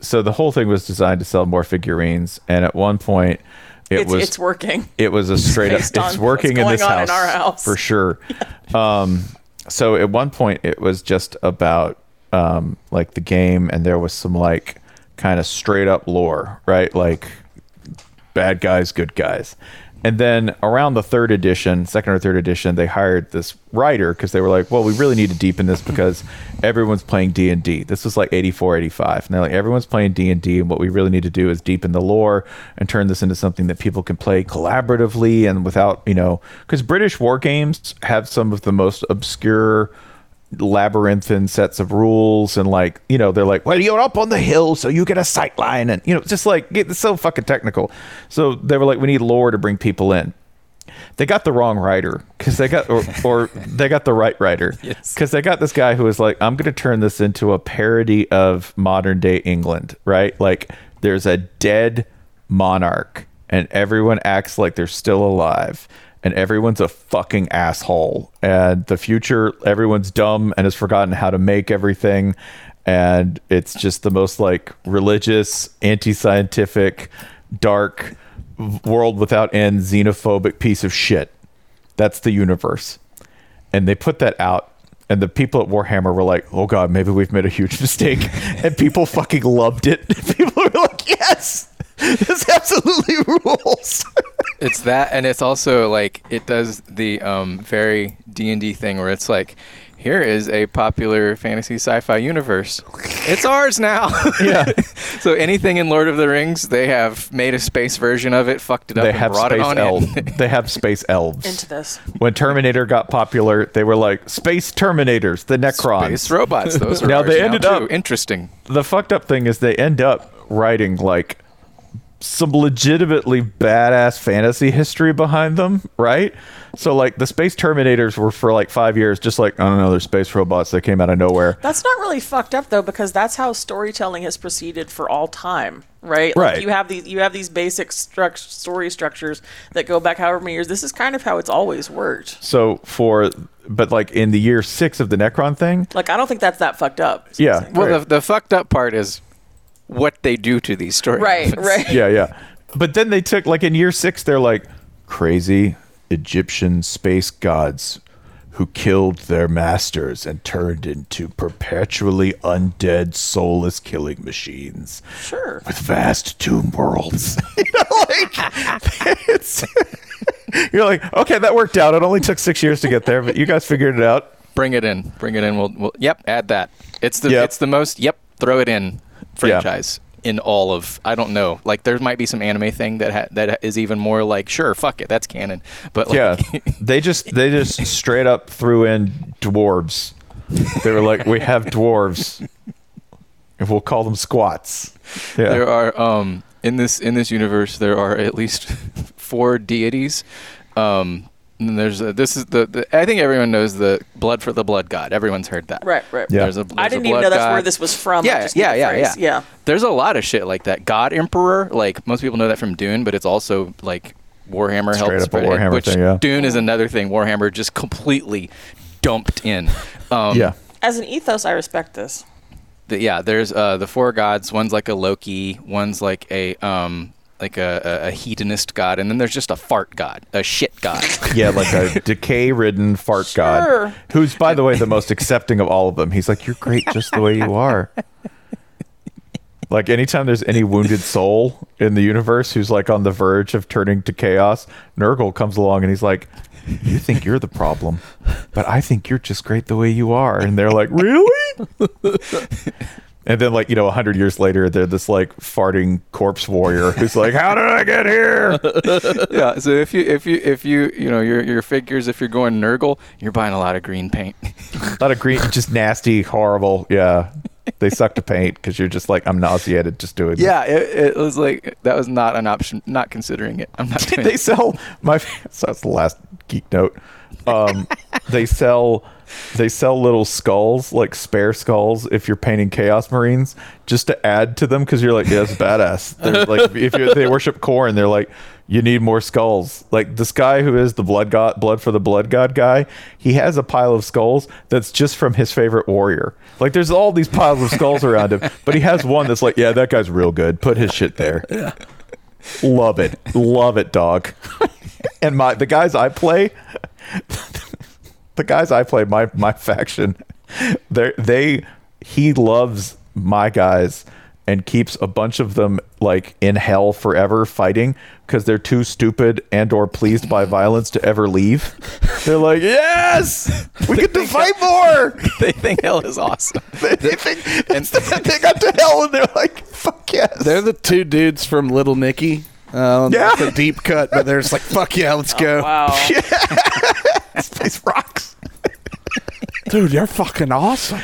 So the whole thing was designed to sell more figurines and at one point it it's, was it's working. it was a straight up it's working in this house, in our house. for sure um so at one point it was just about um like the game and there was some like kind of straight up lore right like bad guys good guys and then around the third edition second or third edition they hired this writer because they were like well we really need to deepen this because everyone's playing d&d this was like 84 85 and they're like everyone's playing d&d and what we really need to do is deepen the lore and turn this into something that people can play collaboratively and without you know because british war games have some of the most obscure labyrinthine sets of rules and like you know they're like well you're up on the hill so you get a sight line and you know just like it's so fucking technical. So they were like we need lore to bring people in. They got the wrong writer because they got or, or they got the right writer. Because they got this guy who was like i'm going to turn this into a parody of modern day england right? Like there's a dead monarch and everyone acts like they're still alive and everyone's a fucking asshole. And the future everyone's dumb and has forgotten how to make everything. And it's just the most like religious anti-scientific dark world without end xenophobic piece of shit. That's the universe. And they put that out and the people at warhammer were like oh god maybe we've made a huge mistake. And people fucking loved it. People were like yes this absolutely rules. It's that and it's also like it does the um, very d&d thing where it's like here is a popular fantasy sci-fi universe. It's ours now. Yeah. So anything in lord of the rings they have made a space version of it fucked it up they and have brought it space on elves. In they have space elves. Into this. when terminator got popular they were like space terminators the necrons. Space robots those are now ours they now, ended too. up interesting. The fucked up thing is they end up writing like some legitimately badass fantasy history behind them, right? So like the space terminators were for like five years, just like I don't know, they're space robots that came out of nowhere. That's not really fucked up though, because that's how storytelling has proceeded for all time, right? Right. Like you have these you have these basic struct- story structures that go back however many years. This is kind of how it's always worked. So for but like in the year six of the Necron thing, Like I don't think that's that fucked up. yeah, well right. the, the fucked up part is what they do to these stories Right, right. yeah, yeah. But then they took like in year six, they're like crazy Egyptian space gods who killed their masters and turned into perpetually undead, soulless killing machines. Sure. With vast tomb worlds. you know, like it's you're like, okay, that worked out. It only took six years to get there, but you guys figured it out. bring it in bring it in we'll, we'll yep add that it's the Yep. it's the most yep throw it in franchise in all of I don't know. Like there might be some anime thing that ha- that is even more like sure, fuck it, that's canon. But like, yeah, they just they just straight up threw in dwarves. They were like, we have dwarves, and we'll call them squats. Yeah, there are um in this in this universe there are at least four deities. Um, and there's a, this is the, the I think everyone knows the blood for the blood god. Everyone's heard that. Right, right. Yeah. There's a, I there's a didn't even blood know that's god. where this was from. Yeah, just yeah, yeah, yeah, yeah. There's a lot of shit like that. God Emperor, like most people know that from Dune, but it's also like Warhammer Straight helped up a spread it, Warhammer which thing, yeah. Dune is another thing. Warhammer just completely dumped in. Um, yeah. As an ethos, I respect this. the, yeah, there's uh, the four gods. One's like a Loki. One's like a um, like a, a, a hedonist god, and then there's just a fart god, a shit god. Yeah, like a decay-ridden fart Sure. god, who's, by the way, the most accepting of all of them. He's like, "You're great just the way you are." Like anytime there's any wounded soul in the universe who's like on the verge of turning to chaos, Nurgle comes along and he's like, "You think you're the problem, but I think you're just great the way you are." And they're like, "Really?" And then, like you know, a hundred years later, they're this like farting corpse warrior who's like, "How did I get here?" yeah. So if you if you if you you know your your figures, if you're going Nurgle, you're buying a lot of green paint. A lot of green, just nasty, horrible. Yeah, they suck to paint because you're just like, I'm nauseated just doing. yeah, it, it was like that was not an option. Not considering it. I'm not. Doing they it. sell my. So that's the last geek note. Um, they sell. They sell little skulls, like spare skulls, if you're painting Chaos Marines, just to add to them because you're like, yeah, that's badass. They're like, if you, they worship Khorne, they're like, you need more skulls. Like this guy who is the blood god, blood for the blood god guy, he has a pile of skulls that's just from his favorite warrior. Like there's all these piles of skulls around him, but he has one that's like, yeah, that guy's real good. Put his shit there. Yeah. Love it. Love it, dog. and my the guys I play, the guys I play, my my faction, they they he loves my guys and keeps a bunch of them like in hell forever fighting because they're too stupid and or pleased by violence to ever leave. They're like, yes, we get to fight more. they think hell is awesome. They, they think it's the- they got to hell and they're like, fuck yes. They're the two dudes from Little Nicky. Uh, Yeah. The deep cut, but they're just like, fuck yeah, let's go. Wow. this place rocks. Dude, you're fucking awesome.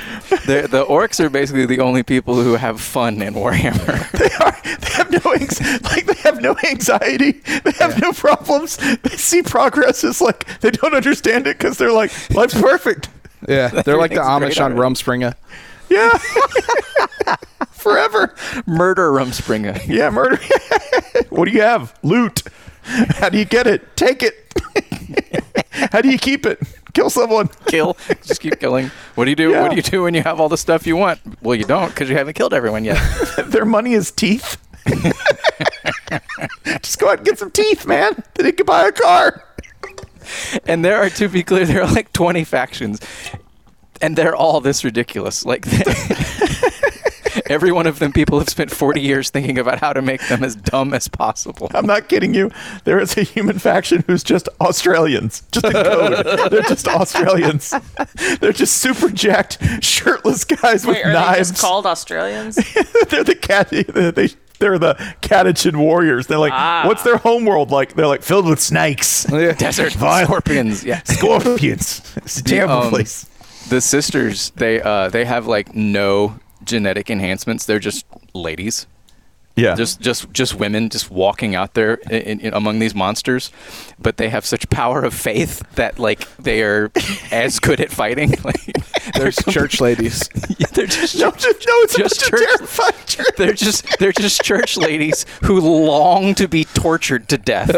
the the orcs are basically the only people who have fun in Warhammer. They are. They have no anx- like they have no anxiety. They have no problems. They see progress as like they don't understand it because they're like life's perfect. Yeah, they're like the Amish great on Rumspringa. Yeah, forever. Murder Rumspringa. Yeah, murder. what do you have? Loot. How do you get it? Take it. How do you keep it? Kill someone. Kill. Just keep killing. What do you do? Yeah. What do you do when you have all the stuff you want? Well, you don't because you haven't killed everyone yet. Their money is teeth. Just go out and get some teeth, man. Then you can buy a car. and there are, to be clear, there are like 20 factions, and they're all this ridiculous. Like, every one of them, people have spent 40 years thinking about how to make them as dumb as possible. I'm not kidding you. There is a human faction who's just Australians, just in code. They're just Australians. They're just super jacked, shirtless guys with are knives. they just called Australians? they're the cat. They, they're the Catachan warriors. They're like, Ah. what's their homeworld like? They're like filled with snakes, Desert Vile- scorpions. Yeah. scorpions. It's a terrible um, place. The sisters, they uh, they have like no genetic enhancements. They're just ladies. Yeah. Just just just women just walking out there in, in, among these monsters, but they have such power of faith that like they are as good at fighting. Like they're Church ladies. Yeah, they're just no, just, no, it's just church- terrifying. church. they're just they're just church ladies who long to be tortured to death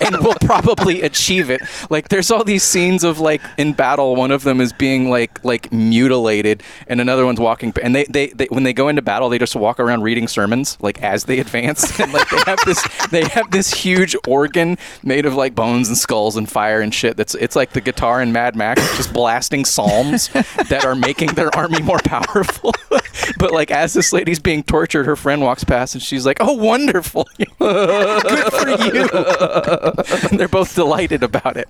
and will probably achieve it like there's all these scenes of like in battle one of them is being like like mutilated and another one's walking and they, they, they when they go into battle they just walk around reading sermons like as they advance and like they have this they have this huge organ made of like bones and skulls and fire and shit that's it's like the guitar in Mad Max just blasting psalms that are making their army more powerful. but like as this lady's being tortured, her friend walks past and she's like, "Oh, wonderful, good for you." and they're both delighted about it.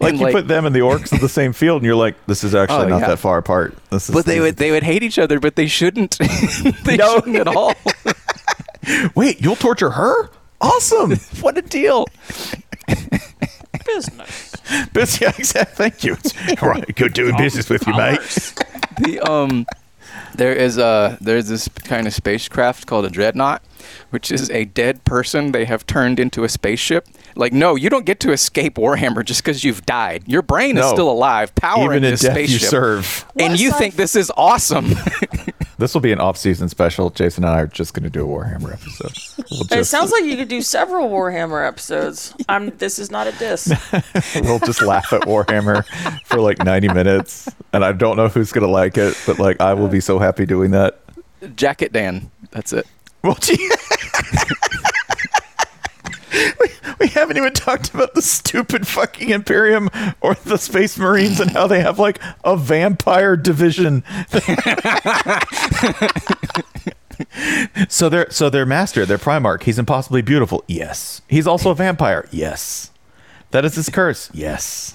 Like And, you put them and the orcs in the same field, and you're like, this is actually Oh, not yeah. that far apart. This is. but they would they would hate each other, but they shouldn't. they shouldn't at all. Wait, you'll torture her? Awesome. what a deal. Business. But yeah, exactly. Thank you. It's, all right, good doing business with you, mate. the um there is a there's this kind of spacecraft called a dreadnought which is a dead person they have turned into a spaceship like no you don't get to escape warhammer just because you've died your brain is still alive powering Even in this death you serve. and you think this is awesome This will be an off-season special. Jason and I are just going to do a Warhammer episode. We'll It sounds like you could do several Warhammer episodes. I'm. This is not a diss. we'll just laugh at Warhammer for like 90 minutes, and I don't know who's going to like it, but like I will be so happy doing that. jacket dan that's it Well, gee. we, we haven't even talked about the stupid fucking Imperium or the Space Marines and how they have like a vampire division. so their so their master, their Primarch, he's impossibly beautiful. Yes. He's also a vampire. Yes. That is his curse. Yes.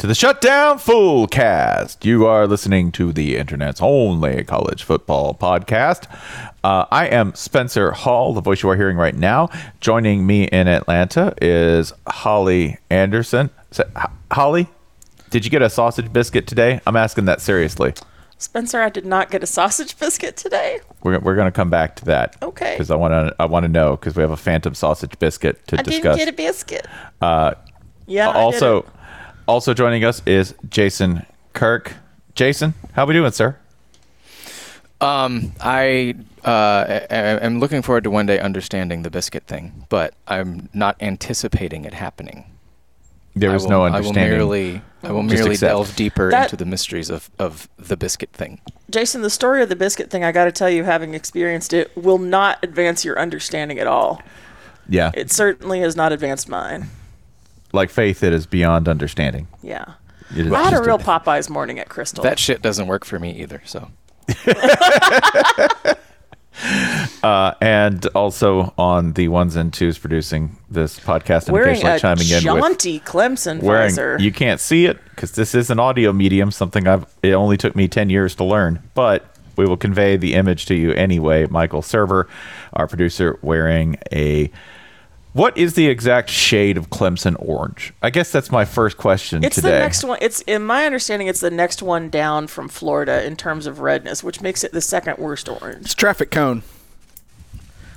To the Shutdown Full Cast. You are listening to the internet's only college football podcast. Uh, I am Spencer Hall, the voice you are hearing right now. Joining me in Atlanta is Holly Anderson. So, H- Holly, did you get a sausage biscuit today? I'm asking that seriously. Spencer, I did not get a sausage biscuit today. We're, we're going to come back to that. Okay. Because I want to I want to know because we have a phantom sausage biscuit to I discuss. didn't get a biscuit. Uh, Yeah. Also. Also joining us is Jason Kirk. Jason, how we doing, sir? Um, I uh, a- a- am looking forward to one day understanding the biscuit thing, but I'm not anticipating it happening. There is I was will- no I will understanding. merely, I will merely delve deeper That- into the mysteries of, of the biscuit thing. Jason, the story of the biscuit thing, I got to tell you, having experienced it, will not advance your understanding at all. Yeah, It certainly has not advanced mine. Like faith, it is beyond understanding. Yeah. It is I had a just real Popeyes morning at Krystal. That shit doesn't work for me either. So uh, and also on the ones and twos producing this podcast and wearing occasionally a chiming in with jaunty Clemson wearing. visor. You can't see it because this is an audio medium. Something I've. It only took me ten years to learn, but we will convey the image to you anyway. Michael Server, our producer, wearing a. What is the exact shade of Clemson orange? I guess that's my first question today. It's today. the next one. It's in my understanding, it's the next one down from Florida in terms of redness, which makes it the second worst orange. It's traffic cone.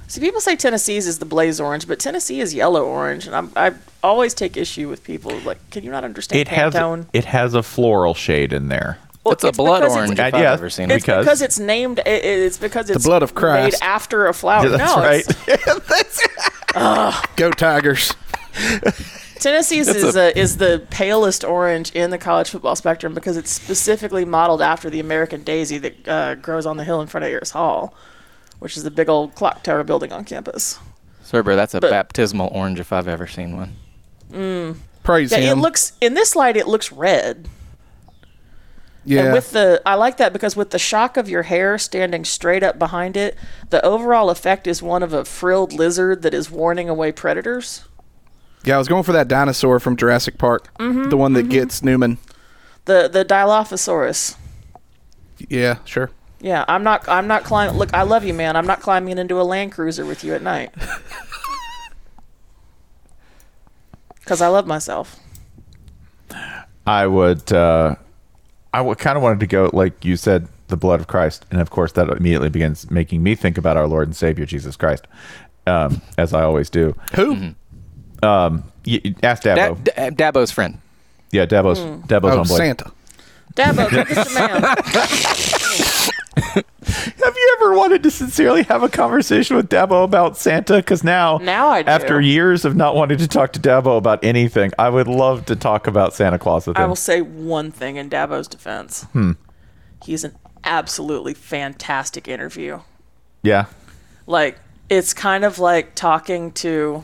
See, people say Tennessee's is the blaze orange, but Tennessee is yellow orange, and I'm, I always take issue with people like, can you not understand it has it has a floral shade in there. Well, it's a blood because it's- orange Uh, I've yeah, ever seen It's it. because- because it's named. It, it's because it's the blood of Christ. made Christ. after a flower. Yeah, that's no, right. it's- Go Tigers. Tennessee's That's is, a- a, is the palest orange in the college football spectrum because it's specifically modeled after the American daisy that uh, grows on the hill in front of Ayers Hall, which is the big old clock tower building on campus. Cerber, that's a But- baptismal orange if I've ever seen one. Mm, Praise Yeah, it looks in this light it looks red. Yeah. And with the I like that because with the shock of your hair standing straight up behind it, the overall effect is one of a frilled lizard that is warning away predators. yeah, I was going for that dinosaur from Jurassic Park. Mm-hmm, the one that gets Newman. The the Dilophosaurus. Yeah, sure. Yeah, I'm not I'm not climbing look, I love you man. I'm not climbing into a Land Cruiser with you at night. Cuz I love myself. I would. Uh, I kind of wanted to go like you said, the blood of Christ, and of course that immediately begins making me think about our Lord and Savior Jesus Christ, um, as I always do. Who? Um, y- y- ask Da- Dabo. Da- Dabo's friend. yeah, Dabo's Hmm. Dabo's Oh, homeboy. Santa. Dabo, get this man. Have you ever wanted to sincerely have a conversation with Dabo about Santa? Because now, Now I do. after years of not wanting to talk to Dabo about anything, I would love to talk about Santa Claus with him. I will say one thing in Dabo's defense. Hmm. He's an absolutely fantastic interview. Yeah. Like it's kind of like talking to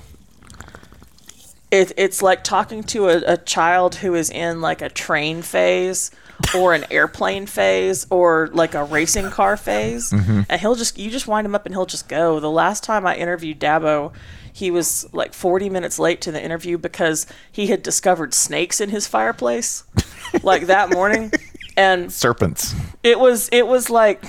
it, it's like talking to a, a child who is in like a train phase or an airplane phase or like a racing car phase Mhm. and he'll just you just wind him up and he'll just go the last time i interviewed dabo he was like 40 minutes late to the interview because he had discovered snakes in his fireplace like that morning and Serpents. it was it was like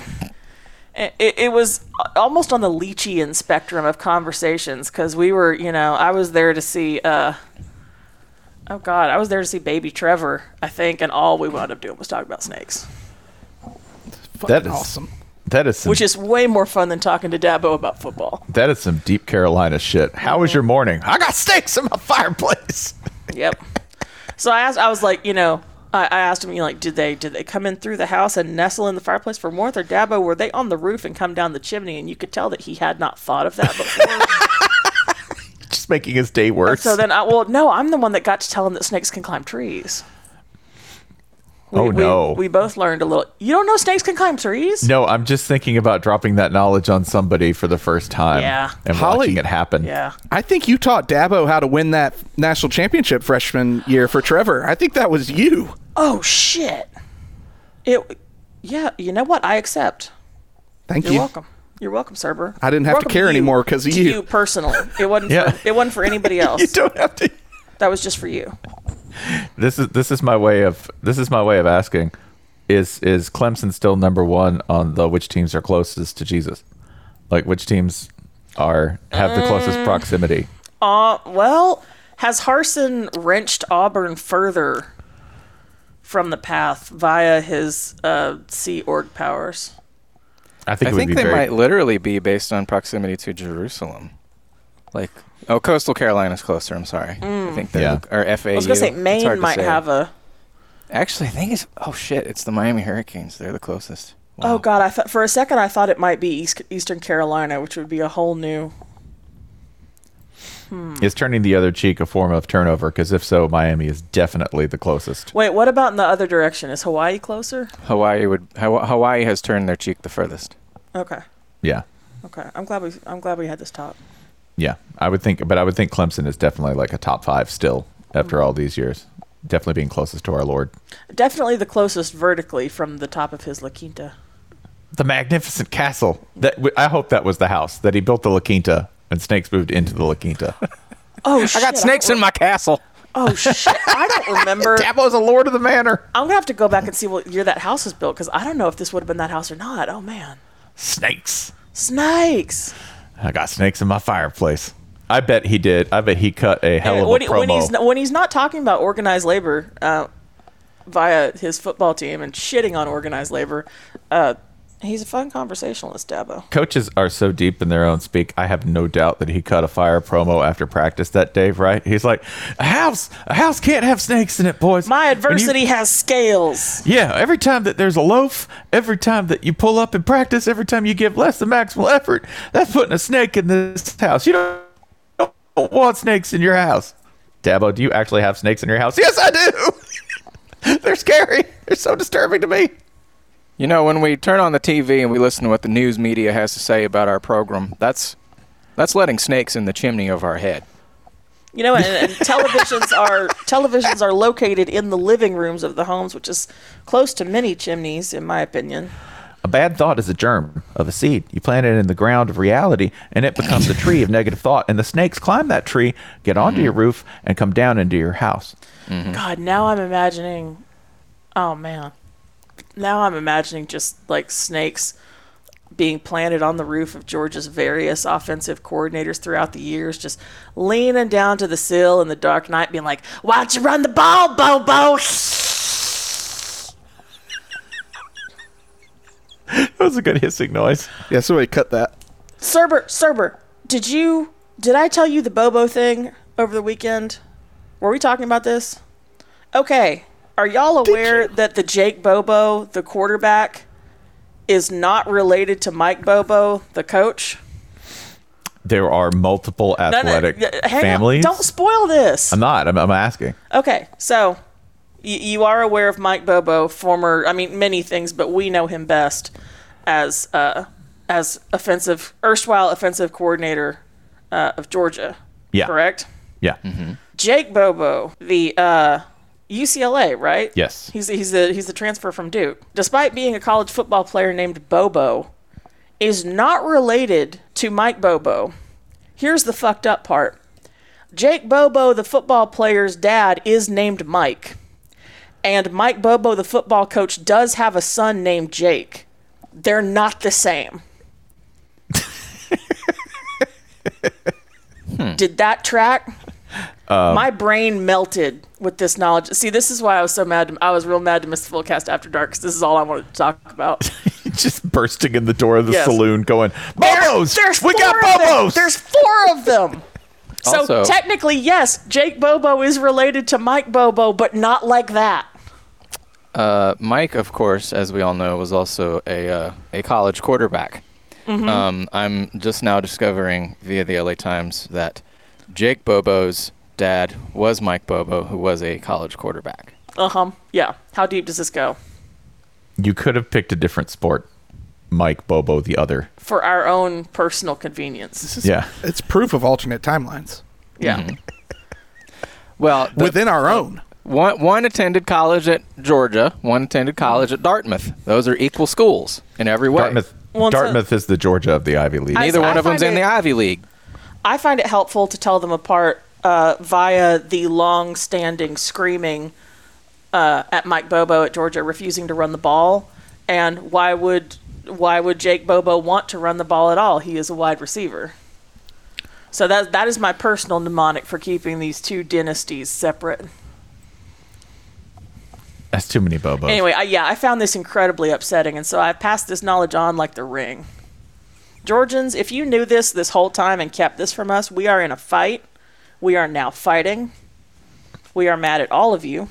it, it was almost on the Leachian spectrum of conversations because we were you know I was there to see uh oh god I was there to see baby Trevor I think and all we wound up doing was talk about snakes That is awesome. That is some, which is way more fun than talking to Dabo about football that is some deep Carolina shit. How was mm-hmm. your morning? I got snakes in my fireplace. Yep. So I asked, I was like, you know, I, I asked him, you know, like, did they did they come in through the house and nestle in the fireplace for warmth, or Dabo were they on the roof and come down the chimney? And you could tell that he had not thought of that before. Just making his day worse. so then, I, well, no, I'm the one that got to tell him that snakes can climb trees. oh we, no. We both learned a little. You don't know snakes can climb trees? no, I'm just thinking about dropping that knowledge on somebody for the first time. Yeah. And Holly- watching it happen. Yeah. I think you taught Dabo how to win that national championship freshman year for Trevor. I think that was you. Oh shit! It. Yeah. You know what? I accept. Thank You're you. welcome. You're welcome, Cerber. I didn't have to Welcome care you. anymore 'cause of you. You personally. It wasn't. Yeah. For, it wasn't for anybody else. You don't have to. That was just for you. This is this is my way of this is my way of asking. Is is Clemson still number one on the which teams are closest to Jesus? Like which teams are have the closest Mm. proximity? Uh, well, has Harsin wrenched Auburn further from the path via his uh, Sea Org powers? I think I think they very- might literally be based on proximity to Jerusalem. Like, oh, coastal Carolina's closer. I'm sorry. I Mm. think they're Yeah. or FAU. I was gonna say Maine might say. have a. Actually, I think it's oh shit, it's the Miami Hurricanes. They're the closest. Oh God! I thought for a second I thought it might be East, Eastern Carolina, which would be a whole new. Hmm. Is turning the other cheek a form of turnover? Because if so, Miami is definitely the closest. Wait, what about in the other direction? Is Hawaii closer? Hawaii would Hawaii has turned their cheek the furthest. Okay. Yeah, Okay. I'm glad we. I'm glad we had this talk. yeah. I would think, but I would think Clemson is definitely like a top five still after mm. all these years. Definitely being closest to our Lord. Definitely the closest vertically from the top of his La Quinta. The magnificent castle. That I hope that was the house that he built the La Quinta, and snakes moved into the La Quinta. Oh, I got snakes in my castle. Oh shit! I don't remember. Dabo's a lord of the manor. I'm gonna have to go back and see what year that house was built because I don't know if this would have been that house or not. Oh man, Snakes. snakes! I got snakes in my fireplace. I bet he did. I bet he cut a hell of a when, he- promo. when he's when he's not talking about organized labor uh, via his football team and shitting on organized labor, uh, he's a fun conversationalist, Dabo. Coaches are so deep in their own speak. I have no doubt that he cut a fire promo after practice that day, right? He's like, a house, a house can't have snakes in it, boys. My And you- adversity has scales. yeah, every time that there's a loaf, every time that you pull up in practice, every time you give less than maximal effort, that's putting a snake in this house. You don't, don't want snakes in your house. Dabo, do you actually have snakes in your house? Yes, I do. They're scary. They're so disturbing to me. You know, when we turn on the TV and we listen to what the news media has to say about our program, that's that's letting snakes in the chimney of our head. You know, and, and televisions are televisions are located in the living rooms of the homes, which is close to many chimneys, in my opinion. A bad thought is a germ of a seed. You plant it in the ground of reality, and it becomes a tree of negative thought. And the snakes climb that tree, get onto mm-hmm. your roof, and come down into your house. Mm-hmm. God, now I'm imagining. Oh man, now I'm imagining just like snakes being planted on the roof of Georgia's various offensive coordinators throughout the years, just leaning down to the sill in the dark night, being like, "Why don't you run the ball, Bobo?" That was a good hissing noise. Yeah, somebody cut that. Cerber, Cerber, did you? Did I tell you the Bobo thing over the weekend? Were we talking about this? Okay. Are y'all aware that the Jake Bobo, the quarterback, is not related to Mike Bobo, the coach? There are multiple No, no, athletic y- on. families. Don't spoil this. I'm not. I'm, I'm asking. Okay, so y- you are aware of Mike Bobo, former, I mean, many things, but we know him best as uh, as offensive, erstwhile offensive coordinator uh, of Georgia. Yeah. Correct. Yeah. Mm-hmm. Jake Bobo, the uh, UCLA, right? Yes. He's he's the he's the transfer from Duke. Despite being a college football player named Bobo, is not related to Mike Bobo. Here's the fucked up part. Jake Bobo, the football player's dad, is named Mike. And Mike Bobo, the football coach, does have a son named Jake. They're not the same. Did that track? Um, My brain melted with this knowledge. See, this is why I was so mad. I was real mad to miss the full cast after dark because this is all I wanted to talk about. Just bursting in the door of the Yes. saloon, going, "Bobos! There's we got four of them. Bobos!" There's four of them. So Also- technically, yes, Jake Bobo is related to Mike Bobo, but not like that. Uh, Mike, of course, as we all know, was also a uh, a college quarterback. Mhm. Um, I'm just now discovering via the LA Times that Jake Bobo's dad was Mike Bobo, who was a college quarterback. Uh huh. Yeah. How deep does this go? You could have picked a different sport. Mike Bobo, the other. For our own personal convenience. Yeah. It's proof of alternate timelines. Yeah. Well, the- Within our own. One one attended college at Georgia. One attended college at Dartmouth. Those are equal schools in every way. Dartmouth. Well, so- Dartmouth is the Georgia of the Ivy League. I- Neither I one of them's find in the Ivy League. I find it helpful to tell them apart uh, via the long-standing screaming uh, at Mike Bobo at Georgia, refusing to run the ball. And why would why would Jake Bobo want to run the ball at all? He is a wide receiver. So that that is my personal mnemonic for keeping these two dynasties separate. That's too many Bobos. Anyway, I, yeah, I found this incredibly upsetting, and so I passed this knowledge on like the ring. Georgians, if you knew this this whole time and kept this from us, we are in a fight. We are now fighting. We are mad at all of you.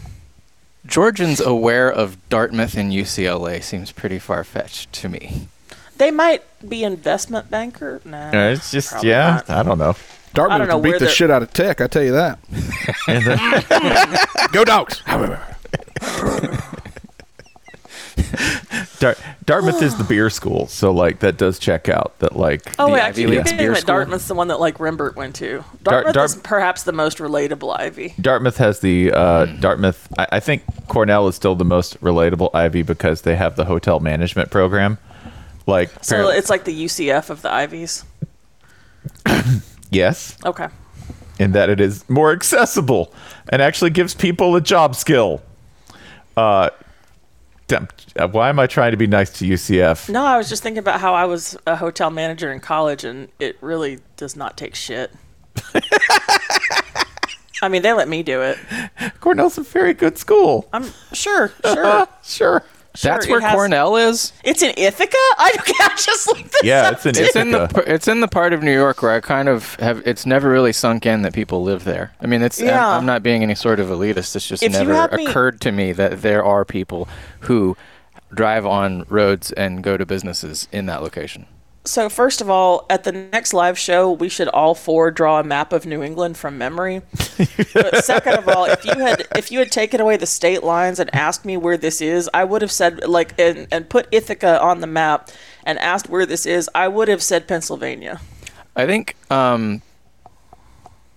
Georgians aware of Dartmouth and UCLA seems pretty far fetched to me. They might be investment banker. Nah, Uh, it's just yeah. not. I don't know. Dartmouth I don't know can beat the they're- shit out of Tech, I tell you that. And then- Go dogs. Dar- Dartmouth is the beer school, so like that does check out. That like Oh, wait, Ivy actually, League you're thinking beer that school. Dartmouth's the one that like Rembert went to. Dartmouth Dar- is perhaps the most relatable Ivy. Dartmouth has the uh, Dartmouth. I, I think Cornell is still the most relatable Ivy because they have the hotel management program. Like, So apparently- it's like the UCF of the Ivies. yes, Okay. in that it is more accessible and actually gives people a job skill. Uh, Uh, why am I trying to be nice to UCF? No, I was just thinking about how I was a hotel manager in college, and it really does not take shit. I mean, they let me do it. Cornell's a very good school. I'm sure, sure, sure. That's where has- Cornell is. It's in Ithaca. I, I just looked this Yeah, up, it's in too. It's in the Ithaca. it's in the part of New York where I kind of have. It's never really sunk in that people live there. I mean, it's. I'm- I'm, not being any sort of elitist. It's just If never had me- occurred to me that there are people who drive on roads and go to businesses in that location. So first of all, at the next live show, we should all four draw a map of New England from memory. but second of all, if you had if you had taken away the state lines and asked me where this is, I would have said like and, and put Ithaca on the map and asked where this is. I would have said Pennsylvania. I think. Um,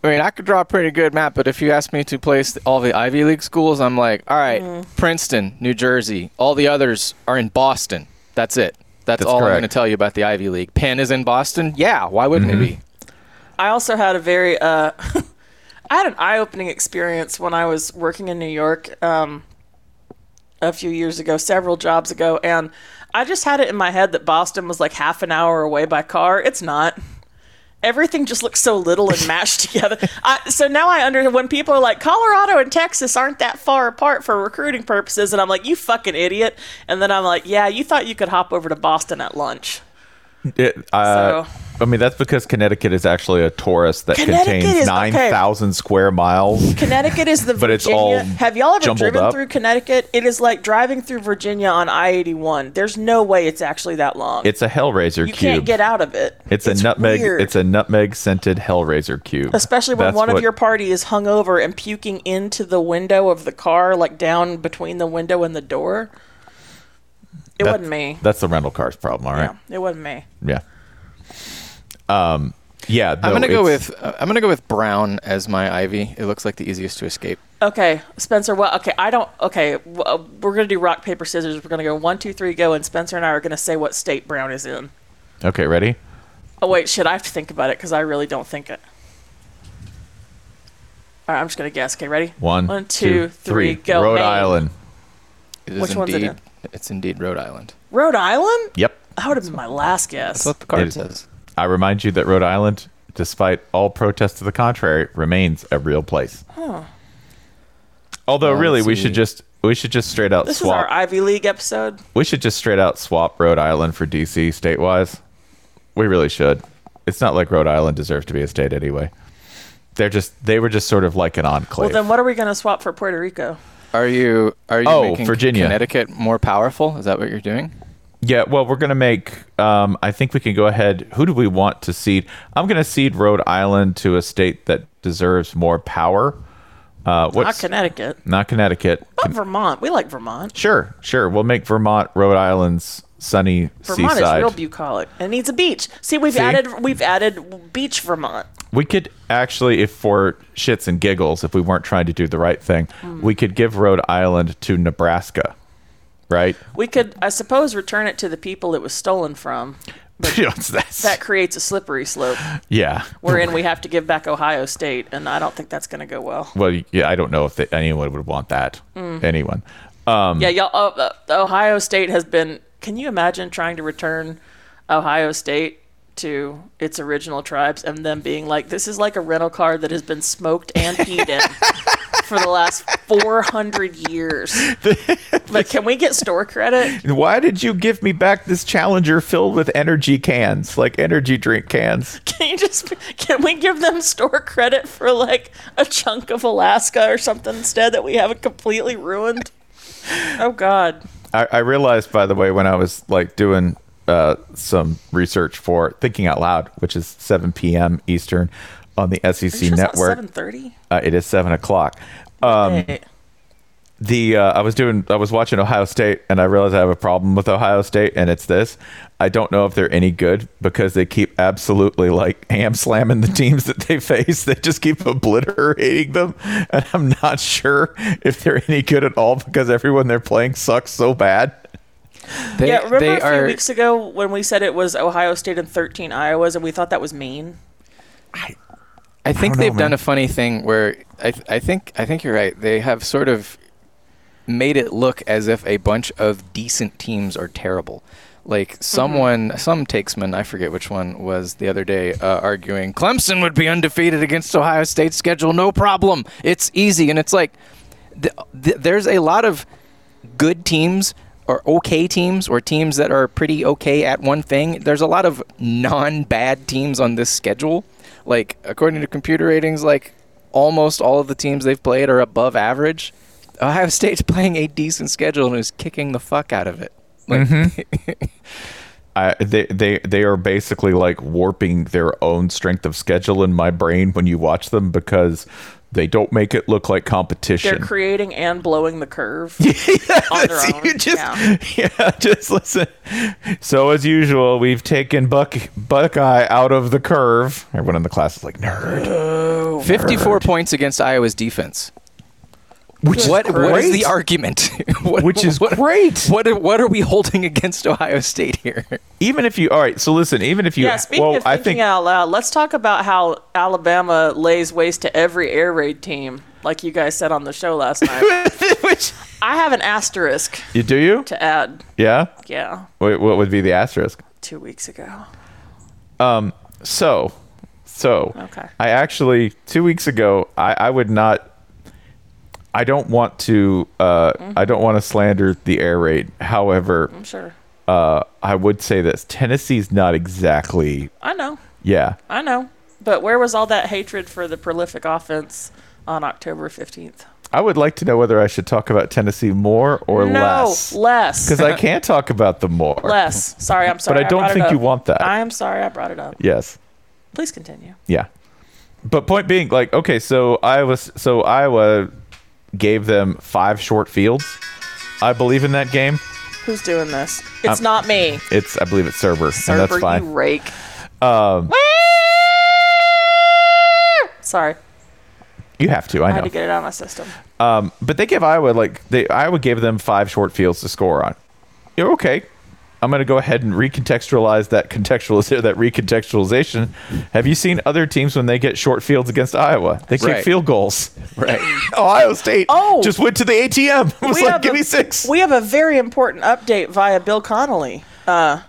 I mean, I could draw a pretty good map, but if you ask me to place all the Ivy League schools, I'm like, all right, Mm. Princeton, New Jersey. All the others are in Boston. That's it. That's, That's all I'm going to tell you about the Ivy League. Penn is in Boston. Yeah, why wouldn't Mm-hmm. it be? I also had a very uh, I had an eye-opening experience when I was working in New York um, a few years ago, several jobs ago, and I just had it in my head that Boston was like half an hour away by car. It's not. Everything just looks so little and mashed together. I, so now I under when people are like Colorado and Texas aren't that far apart for recruiting purposes, and I'm like, you fucking idiot. And then I'm like, yeah, you thought you could hop over to Boston at lunch. It, uh, So- I mean, that's because Connecticut is actually a torus that contains is- okay. 9,000 square miles. Connecticut is the But it's Virginia. all Have y'all ever driven up. through Connecticut? It is like driving through Virginia on I eighty one. There's no way it's actually that long. It's a Hellraiser you cube. You can't get out of it. it's, a nutmeg. weird. It's a nutmeg scented Hellraiser cube. Especially when That's one of your party is hung over and puking into the window of the car, like down between the window and the door. It wasn't me. That's the rental car's problem. All right. It wasn't me. Yeah. Um. Yeah. I'm gonna go with uh, I'm gonna go with brown as my ivy. It looks like the easiest to escape. Okay, Spencer. Well, okay, I don't. Okay, w- uh, we're gonna do rock paper scissors. We're gonna go one, two, three, go, and Spencer and I are gonna say what state Brown is in. Okay. Ready? Oh wait, shit! I have to think about it because I really don't think it. All right, I'm just gonna guess. Okay, ready? One, One, two, three, go. Rhode Maine. Island. It is Which one's it in? It's indeed Rhode Island. Rhode Island. Yep. That would have been my last guess. That's what the card It- says. I remind you that Rhode Island, despite all protests to the contrary, remains a real place. Huh. Although, really, we should just we should just straight out This is swap. our Ivy League episode. we should just straight out swap Rhode Island for DC state-wise. We really should. It's not like Rhode Island deserves to be a state anyway. They're just they were just sort of like an enclave. Well, then what are we gonna swap for Puerto Rico? Are you are you Oh, making Virginia. Connecticut more powerful? Is that what you're doing? Yeah, well, we're gonna make. Um, I think we can go ahead. Who do we want to seed? I'm gonna seed Rhode Island to a state that deserves more power. Uh, Not Connecticut, not Connecticut? but Vermont. We like Vermont. Sure, sure. We'll make Vermont, Rhode Island's sunny Vermont seaside. is real bucolic It needs a beach. See, we've See? added we've added beach Vermont. We could actually, if for shits and giggles, if we weren't trying to do the right thing, Hmm. we could give Rhode Island to Nebraska, right? We could, I suppose, return it to the people it was stolen from. You know, it's- that's- That creates a slippery slope yeah. wherein we have to give back Ohio State, and I don't think that's going to go well. Well, yeah. I don't know if they, anyone would want that. Mm. Anyone. Um, Yeah, y'all. Uh, uh, Ohio State has been. Can you imagine trying to return Ohio State to its original tribes and them being like, "This is like a rental car that has been smoked and peed in for the last 400 years." but can we get store credit? Why did you give me back this Challenger filled with energy cans, like energy drink cans? Can you just? Can we give them store credit for like a chunk of Alaska or something instead that we haven't completely ruined? Oh God. I, I realized, by the way, when I was like doing uh, some research for Thinking Out Loud, which is 7 p.m. Eastern on the SEC network. Seven thirty. Uh, it is seven o'clock. Um, the uh, I was doing I was watching Ohio State and I realized I have a problem with Ohio State and it's this. I don't know if they're any good because they keep absolutely like ham slamming the teams that they face. They just keep obliterating them, and I'm not sure if they're any good at all because everyone they're playing sucks so bad. They, yeah, remember they a few are weeks ago when we said it was Ohio State and 13 Iowas, and we thought that was Maine. I think don't they've done man. a funny thing where I, th- I think I think you're right. They have sort of made it look as if a bunch of decent teams are terrible. Like someone, some takesman, I forget which one was the other day, uh, arguing Clemson would be undefeated against Ohio State's schedule, no problem. It's easy, and it's like th- th- there's a lot of good teams or okay teams or teams that are pretty okay at one thing. There's a lot of non-bad teams on this schedule. Like according to computer ratings, like almost all of the teams they've played are above average. Ohio State's playing a decent schedule and is kicking the fuck out of it. Like, mm-hmm. I, they they they are basically like warping their own strength of schedule in my brain when you watch them because they don't make it look like competition. They're creating and blowing the curve on their own. You just, yeah. yeah, just listen. So as usual, we've taken Buck Buckeye out of the curve. Everyone in the class is like nerd. 54 points against Iowa's defense. Which what, is what is the argument? what, Which is what, great. What are, what are we holding against Ohio State here? Even if you, all right. So listen, even if you, yeah, speaking well, of I thinking think out loud, let's talk about how Alabama lays waste to every air raid team, like you guys said on the show last night. Which I have an asterisk you do you, to add. yeah. Yeah, Wait, what would be the asterisk? two weeks ago. Um. So, so Okay. I actually two weeks ago, I, I would not. I don't want to. Uh, Mm-hmm. I don't want to slander the air raid. However, I'm sure. uh, I would say this: Tennessee's not exactly. I know. Yeah, I know. But where was all that hatred for the prolific offense on October 15th? I would like to know whether I should talk about Tennessee more or no, less. less. Because I can't talk about them more. Less. Sorry, I'm sorry. But I don't it think you want that. I am sorry I brought it up. Yes. Please continue. Yeah. But point being, like, okay, so Iowa, so Iowa gave them five short fields. I believe in that game. Who's doing this? It's Um, not me. It's, I believe it's Server, and Server, that's fine. you rake. Um, Sorry. you have to. I I, know. had to get it out of my system. Um, but they gave Iowa like they Iowa gave them five short fields to score on. You're okay. I'm going to go ahead and recontextualize that contextualiz that recontextualization. Have you seen other teams when they get short fields against Iowa? They kick Right. field goals. Right. Ohio State Oh! just went to the ATM. It was We like, have give a- me six. We have a very important update via Bill Connolly. Uh,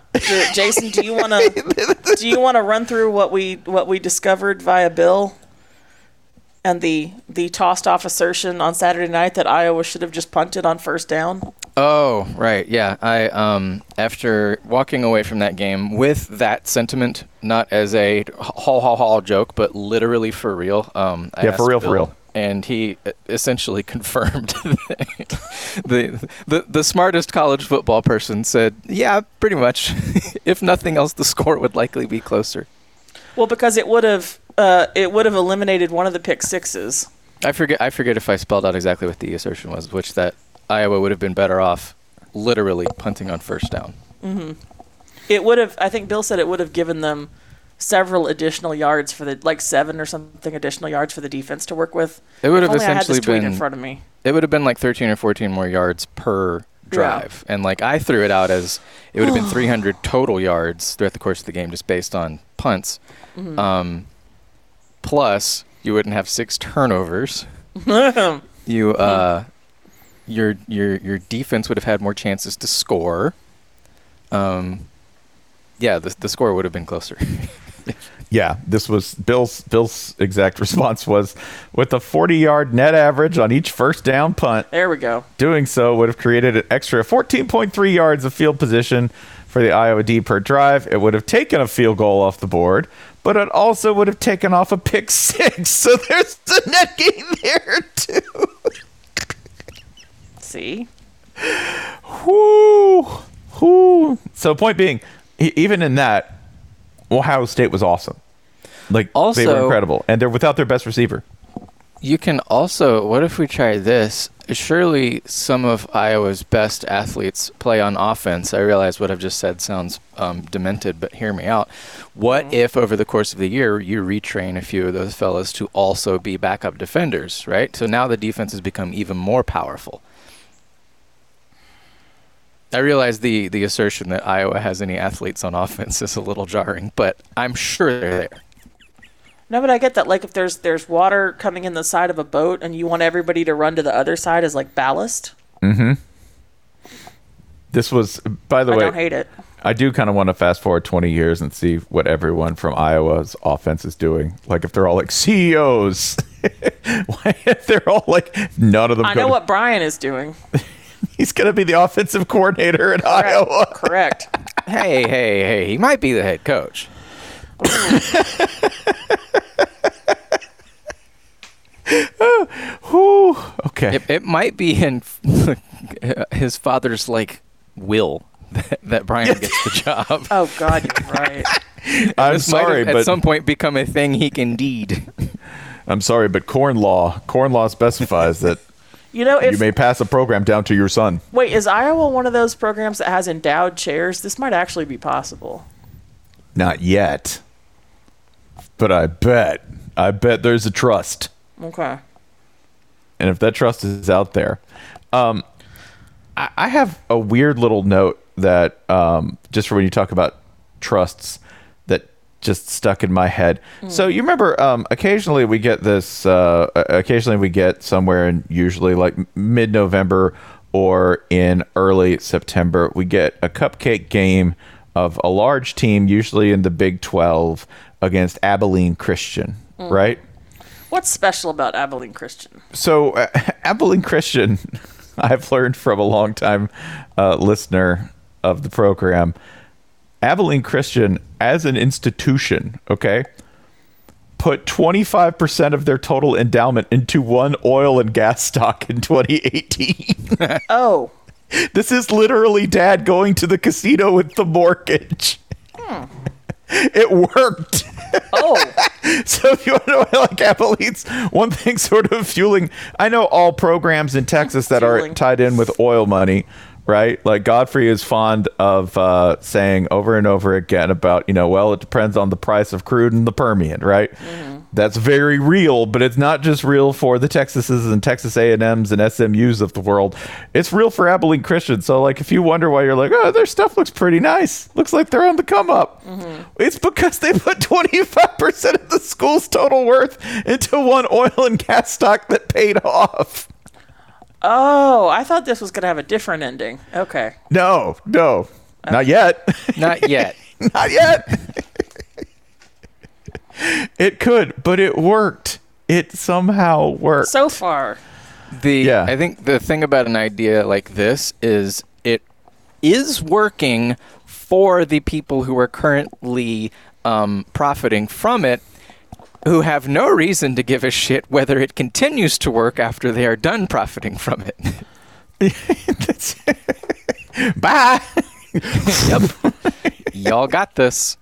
Jason, do you want to do you want to run through what we what we discovered via Bill and the the tossed off assertion on Saturday night that Iowa should have just punted on first down? Oh, right. Yeah. I um after walking away from that game with that sentiment, not as a haul haul haul joke, but literally for real. Um, I Yeah, for asked real, for real. And he essentially confirmed the, the the smartest college football person said, "Yeah, pretty much. if nothing else, the score would likely be closer." Well, because it would have uh, it would have eliminated one of the pick sixes. I forget. I forget if I spelled out exactly what the assertion was, which that Iowa would have been better off, literally punting on first down. hmm It would have. I think Bill said it would have given them several additional yards for the like seven or something additional yards for the defense to work with. It would If have only I had essentially been in front of me. It would have been like 13 or 14 more yards per drive, and like I threw it out as it would have been 300 total yards throughout the course of the game, just based on punts. Mhm. Um, plus, you wouldn't have six turnovers. you uh, your your your defense would have had more chances to score. Um, yeah, the the score would have been closer. Yeah, this was Bill's Bill's exact response was with a 40 yard net average on each first down punt. There we go. Doing so would have created an extra 14.3 yards of field position for the Iowa D per drive. It would have taken a field goal off the board, but it also would have taken off a pick six. So there's a net gain there too. See, Whoo, whoo. So point being, even in that, Ohio State was awesome. Like they were Also- incredible, and they're without their best receiver. You can also, what if we try this? Surely some of Iowa's best athletes play on offense. I realize what I've just said sounds um, demented, but hear me out. What if over the course of the year you retrain a few of those fellas to also be backup defenders, right? So now the defense has become even more powerful. I realize the, the assertion that Iowa has any athletes on offense is a little jarring, but I'm sure they're there. no, but I get that. Like if there's there's water coming in the side of a boat and you want everybody to run to the other side as like ballast. Mm-hmm. This was, by the I way, I don't hate it. I do kind of want to fast forward 20 years and see what everyone from Iowa's offense is doing. Like if they're all like CEOs, Why if they're all like none of them. I know to- what Brian is doing. He's going to be the offensive coordinator at Correct. Iowa. Correct. hey, hey, hey, he might be the head coach. Whew. Okay. It, it might be in his father's like will that, that Brian gets the job. Oh God, you're right. I'm This might have sorry, at some point become a thing he can deed. I'm sorry, but corn law, corn law specifies that You know, you may pass a program down to your son. wait, is Iowa one of those programs that has endowed chairs? This might actually be possible. Not yet. But I bet, I bet there's a trust. Okay. and if that trust is out there, um, I, I have a weird little note that um, just for when you talk about trusts just stuck in my head. So you remember, um, occasionally we get this. Uh, occasionally we get somewhere in usually like mid November or in early September, we get a cupcake game of a large team, usually in the Big Twelve, against Abilene Christian, Mm. right? What's special about Abilene Christian? So, uh, Abilene Christian, I've learned from a long time uh, listener of the program. Abilene Christian, as an institution, okay, put 25% of their total endowment into one oil and gas stock in 2018. oh. This is literally dad going to the casino with the mortgage. Hmm. It worked. Oh. so if you want to know why like Abilene's one thing sort of fueling I know all programs in Texas that are tied in with oil money, right? Like Godfrey is fond of uh, saying over and over again about, you know, well, it depends on the price of crude in the Permian, right? That's very real, but it's not just real for the Texases and Texas A&Ms and SMUs of the world. It's real for Abilene Christian. So like if you wonder why you're like, "Oh, their stuff looks pretty nice. Looks like they're on the come up." It's because they put 25% of the school's total worth into one oil and gas stock that paid off. Oh, I thought this was going to have a different ending. Okay. No, no. Not yet. Not yet. Not yet. it could, but it worked. It somehow worked. So far. The yeah. I think the thing about an idea like this is it is working for the people who are currently um, profiting from it, who have no reason to give a shit whether it continues to work after they are done profiting from it. Bye. yep. Y'all got this.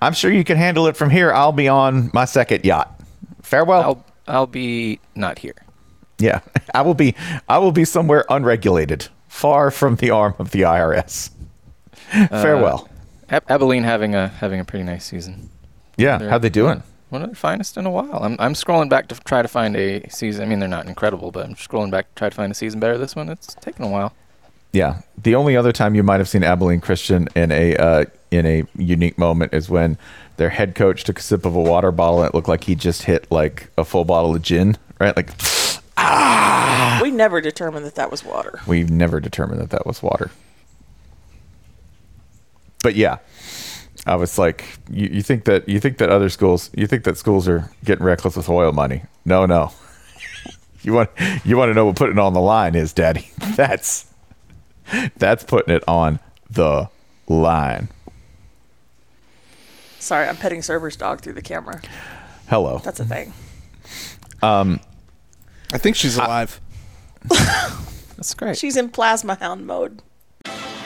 I'm sure you can handle it from here. I'll be on my second yacht. Farewell. I'll I'll be not here. Yeah, I will be. I will be somewhere unregulated, far from the arm of the IRS. Farewell. Uh, Ab- Abilene having a having a pretty nice season. Yeah, They're- how they doing? One of the finest in a while. I'm I'm scrolling back to try to find a season. I mean, they're not incredible, but I'm scrolling back to try to find a season better. This one, it's taken a while. Yeah, the only other time you might have seen Abilene Christian in a uh, in a unique moment is when their head coach took a sip of a water bottle and it looked like he just hit like a full bottle of gin, right? Like ah! We never determined that that was water. we never determined that that was water. But yeah, I was like, you, you think that you think that other schools, you think that schools are getting reckless with oil money? No, no. You want you want to know what putting it on the line is, Daddy? That's that's putting it on the line. Sorry, I'm petting Server's dog through the camera. Hello. That's a thing. Um, I think she's alive. That's great. She's in plasma hound mode.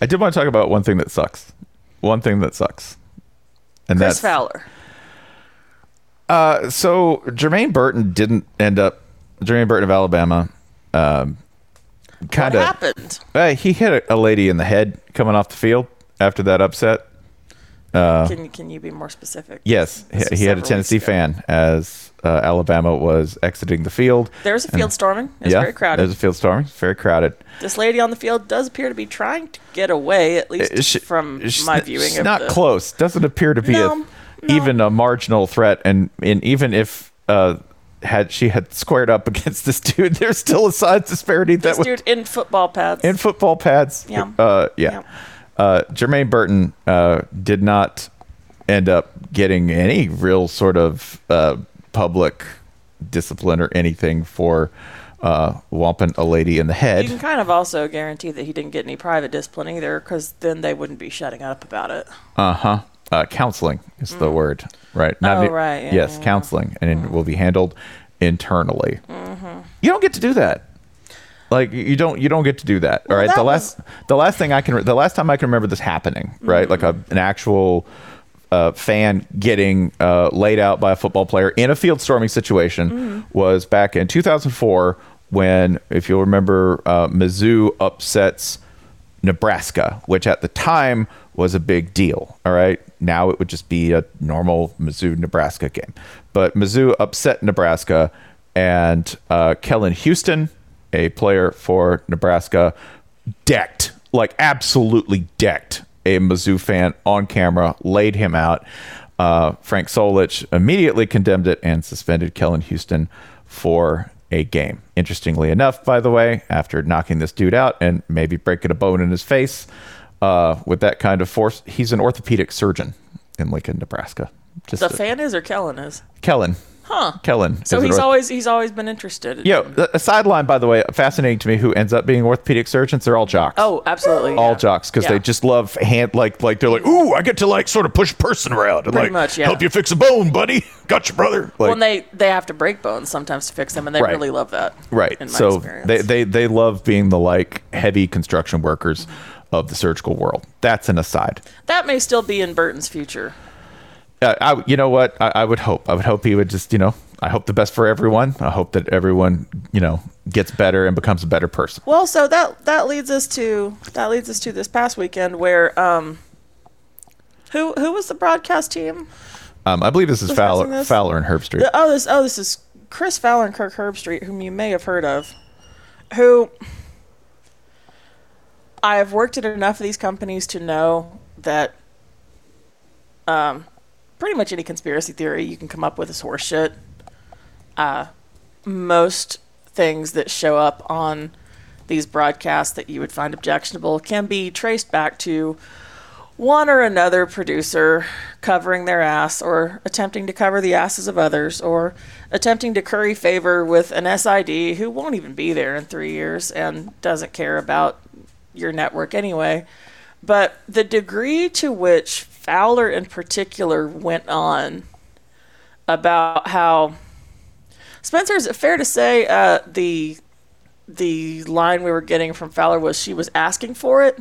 I did want to talk about one thing that sucks. One thing that sucks. And Chris that's Fowler. Uh, so Jermaine Burton didn't end up. Jermaine Burton of Alabama, um, kind of happened? Uh, he hit a, a lady in the head coming off the field after that upset. Uh, can, can you be more specific? yes, he, he had a Tennessee fan as uh, Alabama was exiting the field. There was a And- field storming. It was yeah, very crowded. There was a field storming. Very crowded. This lady on the field does appear to be trying to get away, at least Uh, she- from my viewing she's not the. close. Doesn't appear to be No, a, even a marginal threat. And and even if uh, had she had squared up against this dude. There's still a size disparity that This was dude in football pads. in football pads. Yeah. Uh, yeah. Uh, Jermaine Burton uh, did not end up getting any real sort of uh, public discipline or anything for uh, whomping a lady in the head. You can kind of also guarantee that he didn't get any private discipline either, because then they wouldn't be shutting up about it. Uh-huh. Uh Counseling is the word, right? Oh, e- right, yeah, yes, yeah. counseling, and it will be handled internally. Mm-hmm. You don't get to do that. Like you don't you don't get to do that. all right. that The was- last the last thing I can re- the last time I can remember this happening, right? Like a, an actual uh, fan getting uh, laid out by a football player in a field storming situation was back in 2004 when, if you'll remember, uh, Mizzou upsets Nebraska, which at the time was a big deal. All right. Now it would just be a normal Mizzou Nebraska game. But Mizzou upset Nebraska, and uh, Kellen Huston, a player for Nebraska, decked, like absolutely decked a Mizzou fan on camera, laid him out. Uh, Frank Solich immediately condemned it and suspended Kellen Huston for a game. Interestingly enough, by the way, after knocking this dude out and maybe breaking a bone in his face uh, with that kind of force, he's an orthopedic surgeon in Lincoln, Nebraska. Just the a- fan is or Kellen is? Kellen. Huh. Kellen. So he's always he's always been interested. Yo, a sideline, by the way, fascinating to me. Who ends up being orthopedic surgeons? They're all jocks. Oh, absolutely. all yeah. jocks because Yeah. they just love hand like like they're like ooh I get to like sort of push person around and Pretty like much, yeah. help you fix a bone buddy got you brother like well, they they have to break bones sometimes to fix them, and they Right. really love that. right so experience. they, they they love being the like heavy construction workers of the surgical world that's an aside that may still be in Burton's future. Uh, I, you know what? I, I would hope. I would hope he would just you know I hope the best for everyone. I hope that everyone you know gets better and becomes a better person. Well, so that that leads us to that leads us to this past weekend where um who who was the broadcast team? um, I believe this is Fowler this? Fowler and Herbstreit The- oh, this oh this is Chris Fowler and Kirk Herbstreit, whom you may have heard of, who I have worked at enough of these companies to know that um, pretty much any conspiracy theory you can come up with is horseshit. Uh, most things that show up on these broadcasts that you would find objectionable can be traced back to one or another producer covering their ass or attempting to cover the asses of others or attempting to curry favor with an SID who won't even be there in three years and doesn't care about your network anyway. But the degree to which Fowler in particular went on about how Spencer, is it fair to say uh, the the line we were getting from Fowler was she was asking for it?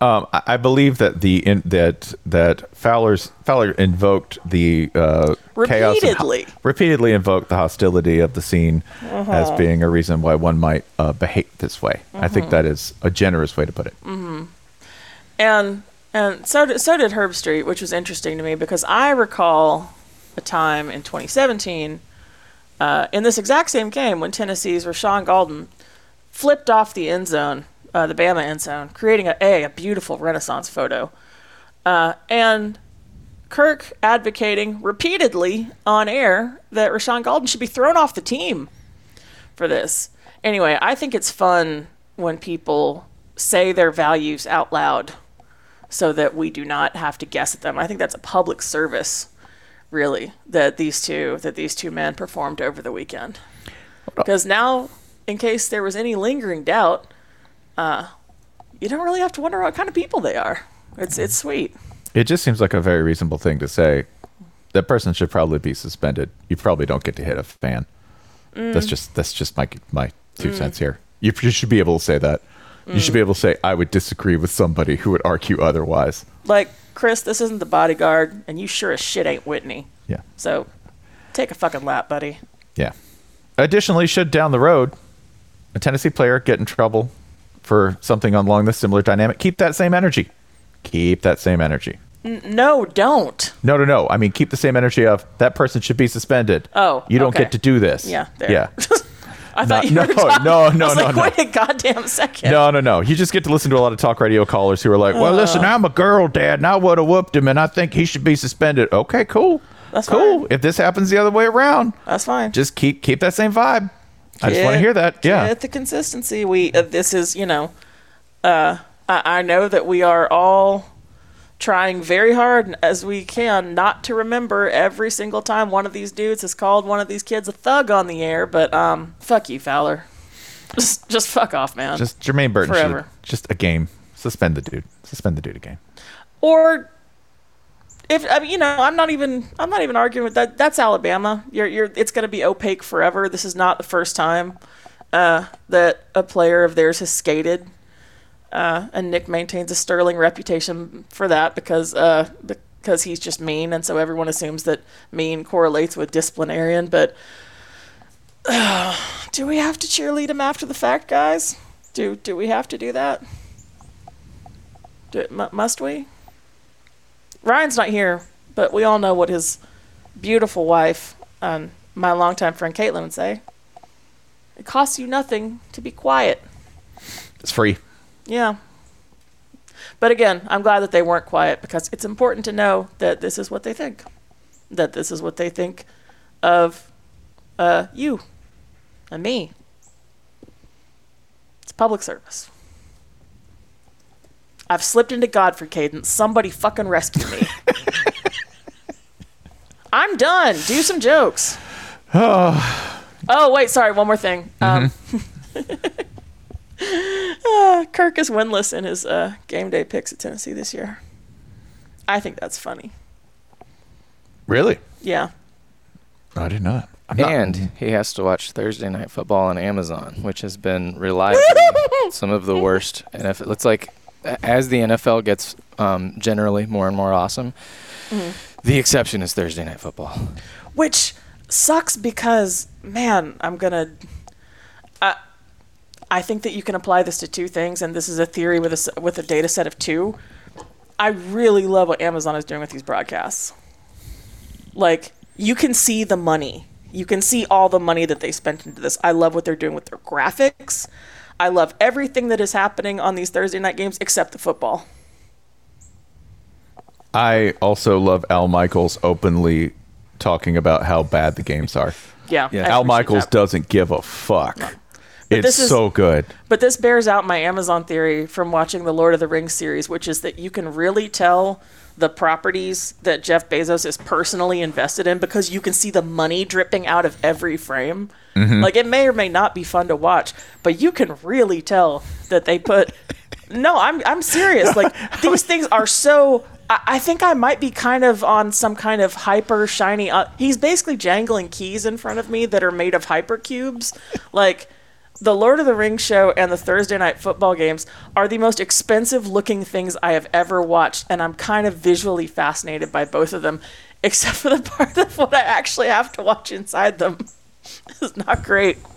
Um, I I believe that the in, that that Fowler's Fowler invoked the uh, chaos and ho- Repeatedly. repeatedly invoked the hostility of the scene as Uh-huh. being a reason why one might uh, behave this way. I think Mhm. that is a generous way to put it. hmm And and so did, so did Herbstreit, which was interesting to me because I recall a time in 2017 uh, in this exact same game when Tennessee's Rashawn Golden flipped off the end zone, uh, the Bama end zone, creating a, a, a beautiful Renaissance photo. Uh, and Kirk advocating repeatedly on air that Rashawn Golden should be thrown off the team for this. Anyway, I think it's fun when people say their values out loud so that we do not have to guess at them. I think that's a public service really that these two that these two men performed over the weekend. Because now in case there was any lingering doubt, uh, you don't really have to wonder what kind of people they are. It's it's sweet. It just seems like a very reasonable thing to say. That person should probably be suspended. You probably don't get to hit a fan. That's Mm. just that's just my my two Mm. cents here. You, you should be able to say that. You should Mm. be able to say I would disagree with somebody who would argue otherwise. Like Chris, this isn't the bodyguard, and you sure as shit ain't Whitney. Yeah. So take a fucking lap, buddy. Yeah. Additionally, should down the road a Tennessee player get in trouble for something along this similar dynamic, keep that same energy. Keep that same energy. No, don't. No, no, no. I mean, keep the same energy of that person should be suspended. Oh, you don't okay. get to do this. Yeah, there. Yeah. I thought No, you were no, talking. no, no, I was no, like, no. wait a goddamn second. No, no, no. You just get to listen to a lot of talk radio callers who are like, "Well, listen, I'm a girl dad, and I would have whooped him, and I think he should be suspended." Okay, cool. That's cool. If this happens the other way around, That's fine. just keep keep that same vibe. I just want to hear that. Yeah. Get the consistency. We uh, this is you know, uh, I, I know that we are all trying very hard as we can not to remember every single time one of these dudes has called one of these kids a thug on the air. But um, fuck you, Fowler. Just just fuck off, man. Just Jermaine Burton. should- forever. Just a game. Suspend the dude. Suspend the dude a game. or if I mean, you know, I'm not even I'm not even arguing with that. That's Alabama. You're you're it's going to be opaque forever. This is not the first time uh, that a player of theirs has skated. Uh, and Nick maintains a sterling reputation for that because uh, because he's just mean, and so everyone assumes that mean correlates with disciplinarian. But do we have to cheerlead him after the fact, guys? Do do we have to do that? Do, mu- must we? Ryan's not here, but we all know what his beautiful wife and my longtime friend Caitlin would say. It costs you nothing to be quiet. It's free. Yeah. But again, I'm glad that they weren't quiet because it's important to know that this is what they think. That this is what they think of uh, you and me. It's public service. I've slipped into Godfrey cadence. Somebody fucking rescue me. I'm done. Do some jokes. Oh, wait, sorry. One more thing. Um, uh, Kirk is winless in his uh, game day picks at Tennessee this year. I think that's funny. Really? Yeah. No, I did not. and he has to watch Thursday night football on Amazon, which has been reliably some of the worst NFL. It's like as the NFL gets um, generally more and more awesome, Mhm. the exception is Thursday night football. Which sucks because, man, I'm going to. I think that you can apply this to two things, and this is a theory with a, s- with a data set of two. I really love what Amazon is doing with these broadcasts. Like, you can see the money. You can see all the money that they spent into this. I love what they're doing with their graphics. I love everything that is happening on these Thursday night games except the football. I also love Al Michaels openly talking about how bad the games are. Yeah, I Al Michaels that. doesn't give a fuck. But It's this is- so good. But this bears out my Amazon theory from watching the Lord of the Rings series, which is that you can really tell the properties that Jeff Bezos is personally invested in because you can see the money dripping out of every frame. Mhm. Like it may or may not be fun to watch, but you can really tell that they put. no, I'm I'm serious. Like these things are so. I, I think I might be kind of on some kind of hyper shiny. Uh, he's basically jangling keys in front of me that are made of hypercubes, like the Lord of the Rings show and the Thursday night football games are the most expensive looking things I have ever watched, and I'm kind of visually fascinated by both of them, except for the part of what I actually have to watch inside them. Is not great. But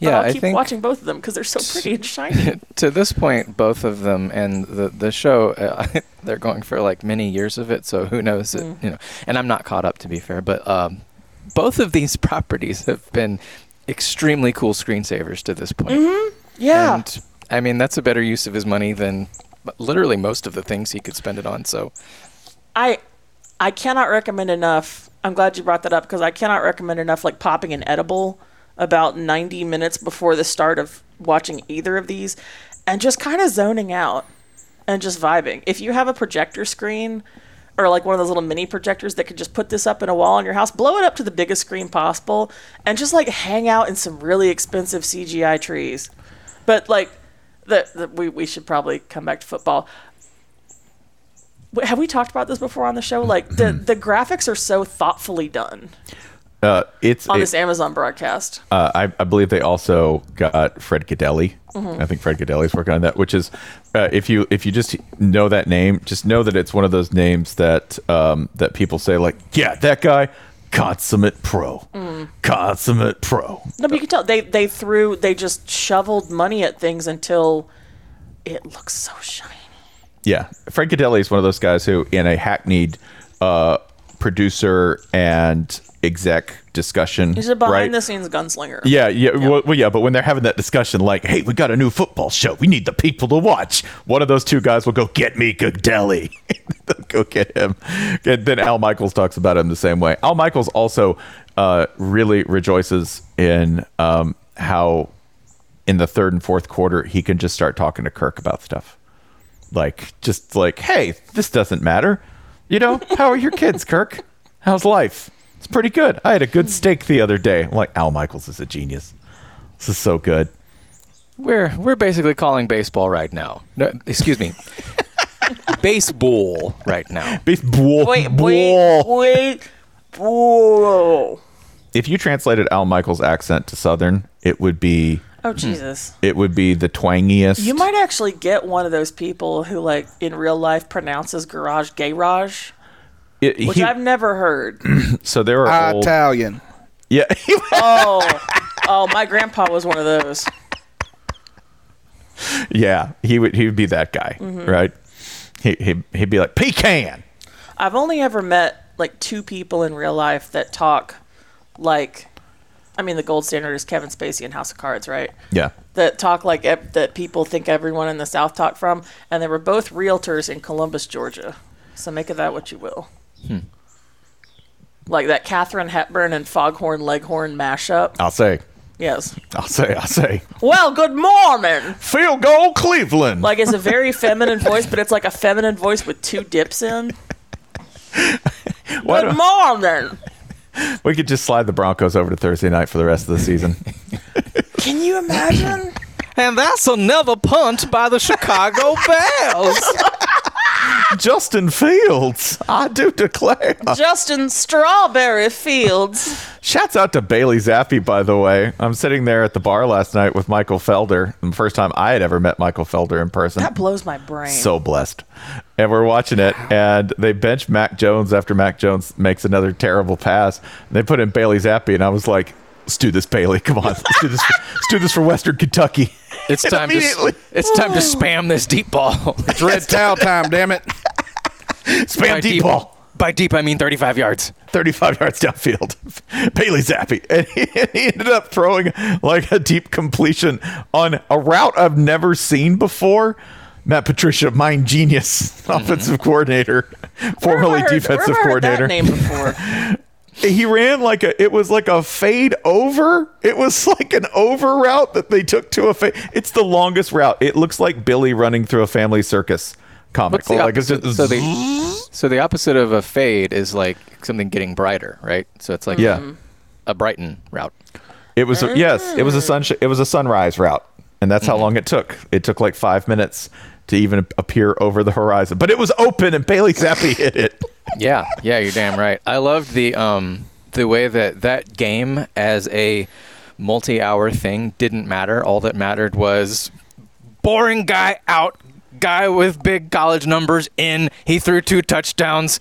Yeah, I'll I keep think watching both of them because they're so pretty and shiny. to this point, both of them and the the show, uh, they're going for like many years of it. So who knows? It, Mm. you know, and I'm not caught up to be fair, but um, both of these properties have been extremely cool screensavers to this point. Mhm. Yeah. And I mean, that's a better use of his money than literally most of the things he could spend it on. So I I cannot recommend enough. I'm glad you brought that up because I cannot recommend enough like popping an edible about 90 minutes before the start of watching either of these and just kind of zoning out and just vibing. If you have a projector screen or like one of those little mini projectors that could just put this up in a wall in your house, blow it up to the biggest screen possible and just like hang out in some really expensive CGI trees. But like the, the we we should probably come back to football. Have we talked about this before on the show? Like the the graphics are so thoughtfully done Uh, it's on it- this Amazon broadcast. Uh, I, I believe they also got Fred Gaudelli. Mhm. I think Fred Gaudelli's working on that. Which is, uh, if you if you just know that name, just know that it's one of those names that um, that people say like, yeah, that guy, consummate pro, Mm. consummate pro. No, but you can tell they they threw they just shoveled money at things until it looks so shiny. Yeah, Fred Gaudelli is one of those guys who, in a hackneyed uh, producer and exec discussion. He's a behind right? the scenes gunslinger. Yeah, yeah, Well, well, yeah. But when they're having that discussion, like, "Hey, we got a new football show. We need the people to watch." One of those two guys will go get me. They'll go get him. And then Al Michaels talks about him the same way. Al Michaels also uh, really rejoices in um, how in the third and fourth quarter he can just start talking to Kirk about stuff, like just like, "Hey, this doesn't matter." You know, how are your kids, Kirk? How's life? It's pretty good. I had a good steak the other day. I'm like, Al Michaels is a genius. This is so good. We're we're basically calling baseball right now. No, excuse me. Baseball right now. Baseball. Wait, wait, wait. Whoa. If you translated Al Michaels' accent to Southern, it would be Oh Jesus. it would be the twangiest. You might actually get one of those people who, like, in real life pronounces garage garage, It- which he- I've never heard. so there are old, Italian. Yeah. oh, oh, my grandpa was one of those. yeah. He would he would be that guy, Mhm. right? He he he'd be like pecan. I've only ever met like two people in real life that talk like, I mean, the gold standard is Kevin Spacey in House of Cards, right? Yeah. That talk like ev- that people think everyone in the South talk from, and they were both realtors in Columbus, Georgia. So make of that what you will. Hmm. Like that Katharine Hepburn and Foghorn Leghorn mashup. I'll say. Yes. I'll say. I'll say. Well, good morning. Field goal, Cleveland. Like it's a very feminine voice, but it's like a feminine voice with two dips in. Why good don't- morning. We could just slide the Broncos over to Thursday night for the rest of the season. Can you imagine? And that's another punt by the Chicago Bears. Justin Fields, I do declare. Justin Strawberry Fields. Shouts out to Bailey Zappe, by the way. I'm sitting there at the bar last night with Michael Felder. The first time I had ever met Michael Felder in person. That blows my brain. So blessed. And we're watching it, and they bench Mac Jones after Mac Jones makes another terrible pass. They put in Bailey Zappe, and I was like, let's do this, Bailey. Come on. Let's do this for, let's do this for Western Kentucky. It's And time to it's time to spam this deep ball. It's red towel time, damn it. Spam By deep ball. By deep, I mean 35 yards. 35 yards downfield. Bailey Zappe. And he, he ended up throwing like a deep completion on a route I've never seen before. Matt Patricia, mind genius, mm-hmm. offensive coordinator, formerly Heard- defensive where have I heard coordinator. Name before. He ran like a it was like a fade over. It was like an over route that they took to a fade it's the longest route. It looks like billy running through a family circus comic. Like it's just so, the, so the opposite of a fade is like something getting brighter, right? So it's like Yeah. a brighten route. it was a, yes it was a sun it was a sunrise route. And that's how mm-hmm. long it took. It took like five minutes to even appear over the horizon but it was open and bailey zappe hit it Yeah, yeah, you're damn right. I loved the um the way that that game as a multi-hour thing didn't matter. All that mattered was boring guy out, guy with big college numbers in. He threw two touchdowns.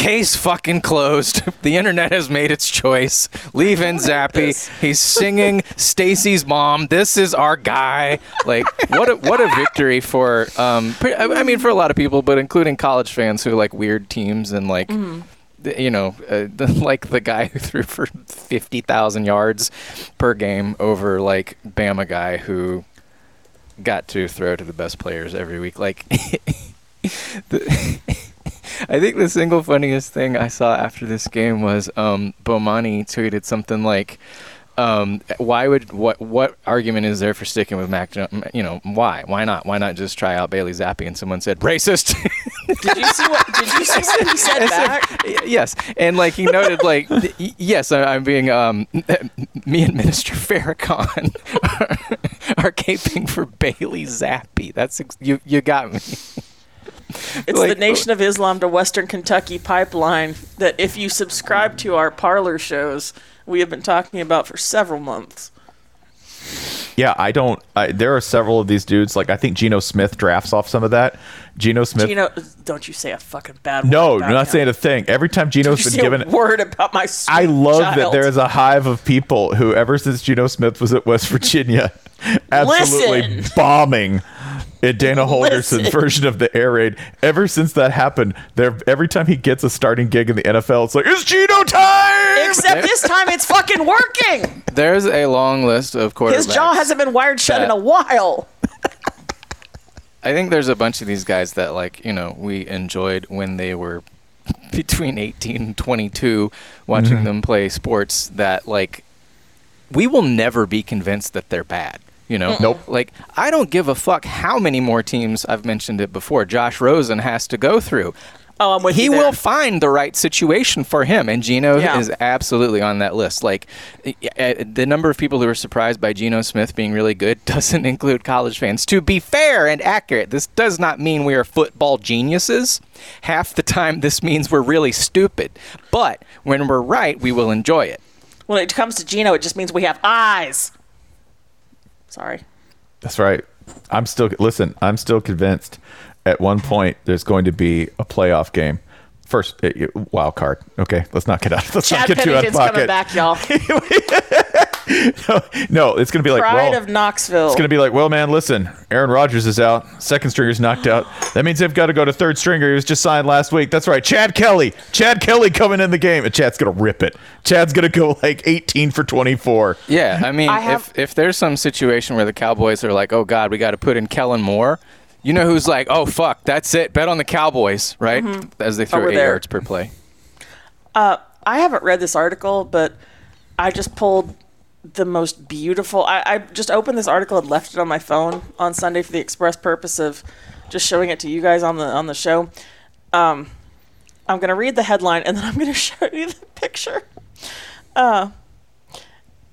Case fucking closed. The internet has made its choice. Leave in Zappe. He's singing Stacy's mom. This is our guy. Like what a what a victory for um I mean for a lot of people, but including college fans who like weird teams and like the- you know, uh, the, like the guy who threw for 50,000 yards per game over like Bama guy who got to throw to the best players every week. Like, the, I think the single funniest thing I saw after this game was um, Bomani tweeted something like, um, "Why would what what argument is there for sticking with Mac? You know, why? Why not? Why not just try out Bailey Zappe?" And someone said, "Racist." Did you see what? Did you see what he said back? Yes, and like he noted, like yes, I, I'm being um, me and Minister Farrakhan are, are caping for Bailey Zappe. That's you. You got me. It's Like- the Nation of Islam to Western Kentucky pipeline that, if you subscribe to our parlor shows, we have been talking about for several months. yeah i don't I, there are several of these dudes like i think geno smith drafts off some of that geno smith Geno, don't you say a fucking bad word. no about not him. saying a thing every time geno's Don't you been say given a word about my sweet I love that there is a hive of people who, ever since Geno Smith was at West Virginia, absolutely Listen. bombing in Dana Holgorsen's Listen. version of the air raid. Ever since that happened, there every time he gets a starting gig in the NFL, it's like it's Geno time. Except this time it's fucking working. There's a long list of quarterbacks. His jaw hasn't been wired shut in a while. I think there's a bunch of these guys that like you know we enjoyed when they were between 18 and 22 watching Mhm. them play sports that like we will never be convinced that they're bad you know Nope. like i don't give a fuck how many more teams i've mentioned it before josh rosen has to go through Oh, I'm with he you there. will find the right situation for him, and Geno Yeah. is absolutely on that list. Like uh, the number of people who are surprised by Geno Smith being really good doesn't include college fans. To be fair and accurate, this does not mean we are football geniuses. Half the time, this means we're really stupid. But when we're right, we will enjoy it. When it comes to Geno, it just means we have eyes. Sorry. That's right. I'm still listen. I'm still convinced. At one point, there's going to be a playoff game. First, wild card. Okay, let's not get out. Let's Chad not get too out of Pennington's coming back, y'all. No, it's going to be like Pride well, of Knoxville. It's going to be like, well, man, listen, Aaron Rodgers is out. Second stringer's knocked out. That means they've got to go to third stringer. He was just signed last week. That's right. Chad Kelly. Chad Kelly coming in the game. And Chad's going to rip it. Chad's going to go like 18 for 24. Yeah, I mean, I have- if if there's some situation where the Cowboys are like, oh God, we got to put in Kellen Moore. You know who's like, oh fuck, that's it. Bet on the Cowboys, right? Mhm. As they throw eight there. yards per play. Uh, I haven't read this article, but I just pulled the most beautiful. I, I just opened this article and left it on my phone on Sunday for the express purpose of just showing it to you guys on the on the show. Um, I'm gonna read the headline and then I'm gonna show you the picture. Uh,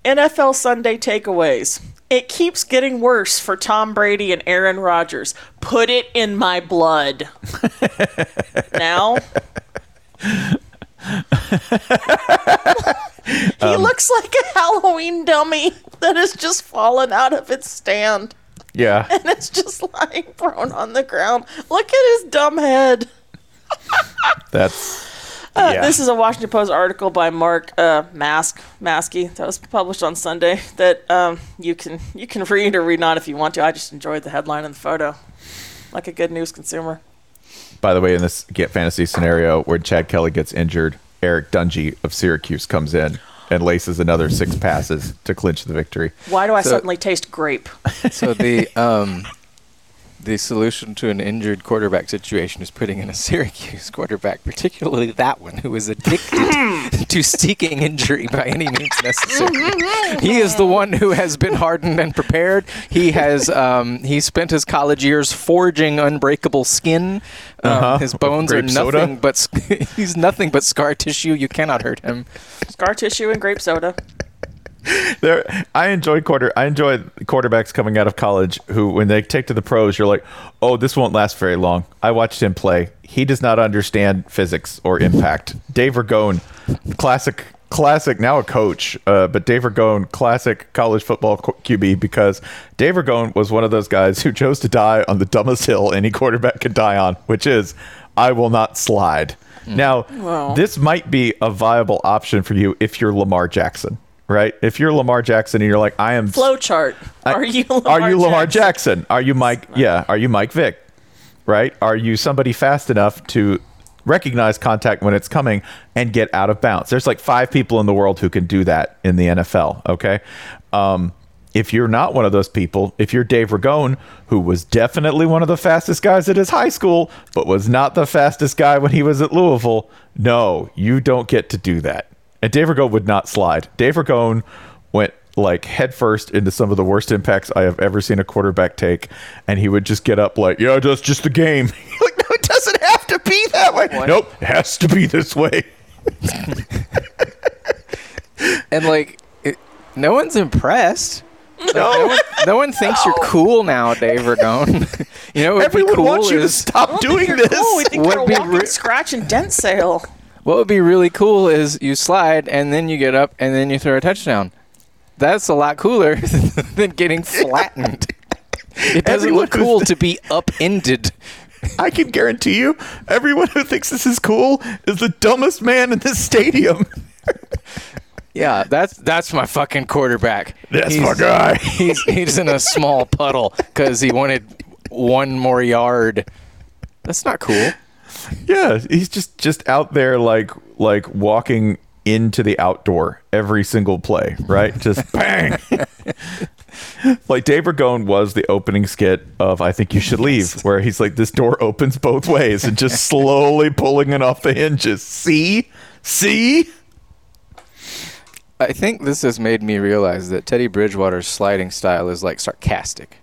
NFL Sunday takeaways. It keeps getting worse for Tom Brady and Aaron Rodgers. Put it in my blood. now. he Um, looks like a Halloween dummy that has just fallen out of its stand Yeah. and it's just lying prone on the ground. Look at his dumb head. That's. Uh, Yeah. This is a Washington Post article by Mark uh, Mask Maske that was published on Sunday that um, you can you can read or read not if you want to. I just enjoyed the headline and the photo, like a good news consumer. By the way, in this get fantasy scenario where Chad Kelly gets injured, Eric Dungey of Syracuse comes in and laces another six passes to clinch the victory. Why do I So- suddenly taste grape? So the um, the solution to an injured quarterback situation is putting in a Syracuse quarterback, particularly that one who is addicted to seeking injury by any means necessary. he is the one who has been hardened and prepared. He has um, he spent his college years forging unbreakable skin. Um, Uh-huh. His bones are Grape soda? nothing but he's nothing but scar tissue. You cannot hurt him. Scar tissue and grape soda. There, I enjoy quarter. I enjoy quarterbacks coming out of college who, when they take to the pros, you're like, "Oh, this won't last very long." I watched him play. He does not understand physics or impact. Dave Ragone, classic, classic. Now a coach, uh, but Dave Ragone, classic college football QB because Dave Ragone was one of those guys who chose to die on the dumbest hill any quarterback could die on, which is, "I will not slide." Now, Wow. this might be a viable option for you if you're Lamar Jackson, right? If you're Lamar Jackson and you're like, I am. Flowchart. Are you Lamar are you Lamar Jackson? Jackson? Are you Mike? Yeah. Are you Mike Vick? Right? Are you somebody fast enough to recognize contact when it's coming and get out of bounds? There's like five people in the world who can do that in the NFL. Okay. Um, if you're not one of those people, if you're Dave Ragone, who was definitely one of the fastest guys at his high school, but was not the fastest guy when he was at Louisville, no, you don't get to do that. And Dave Ragone would not slide. Dave Ragone went like headfirst into some of the worst impacts I have ever seen a quarterback take, and he would just get up like, "Yeah, that's just the game." like, no, it doesn't have to be that way. Nope, it has to be this way. and like it, no one's impressed. Like, no. one, no one thinks you're cool now, Dave Ragone. you know, what would Everyone be cool wants you to stop doing this. Cool. We think Would you're a be walking re- scratch and dent sale. What would be really cool is you slide and then you get up and then you throw a touchdown. That's a lot cooler than getting flattened. It doesn't Everyone look cool to be upended. I can guarantee you, everyone who thinks this is cool is the dumbest man in this stadium. Yeah, that's that's my fucking quarterback. That's my guy. He's he's in a small puddle because he wanted one more yard. That's not cool. Yeah, he's just just out there like like walking into the outdoor every single play, right? Just bang. like Dave Ragone was the opening skit of I Think You Should Leave, where he's like, this door opens both ways and just slowly pulling it off the hinges. See? See? I think this has made me realize that Teddy Bridgewater's sliding style is like sarcastic.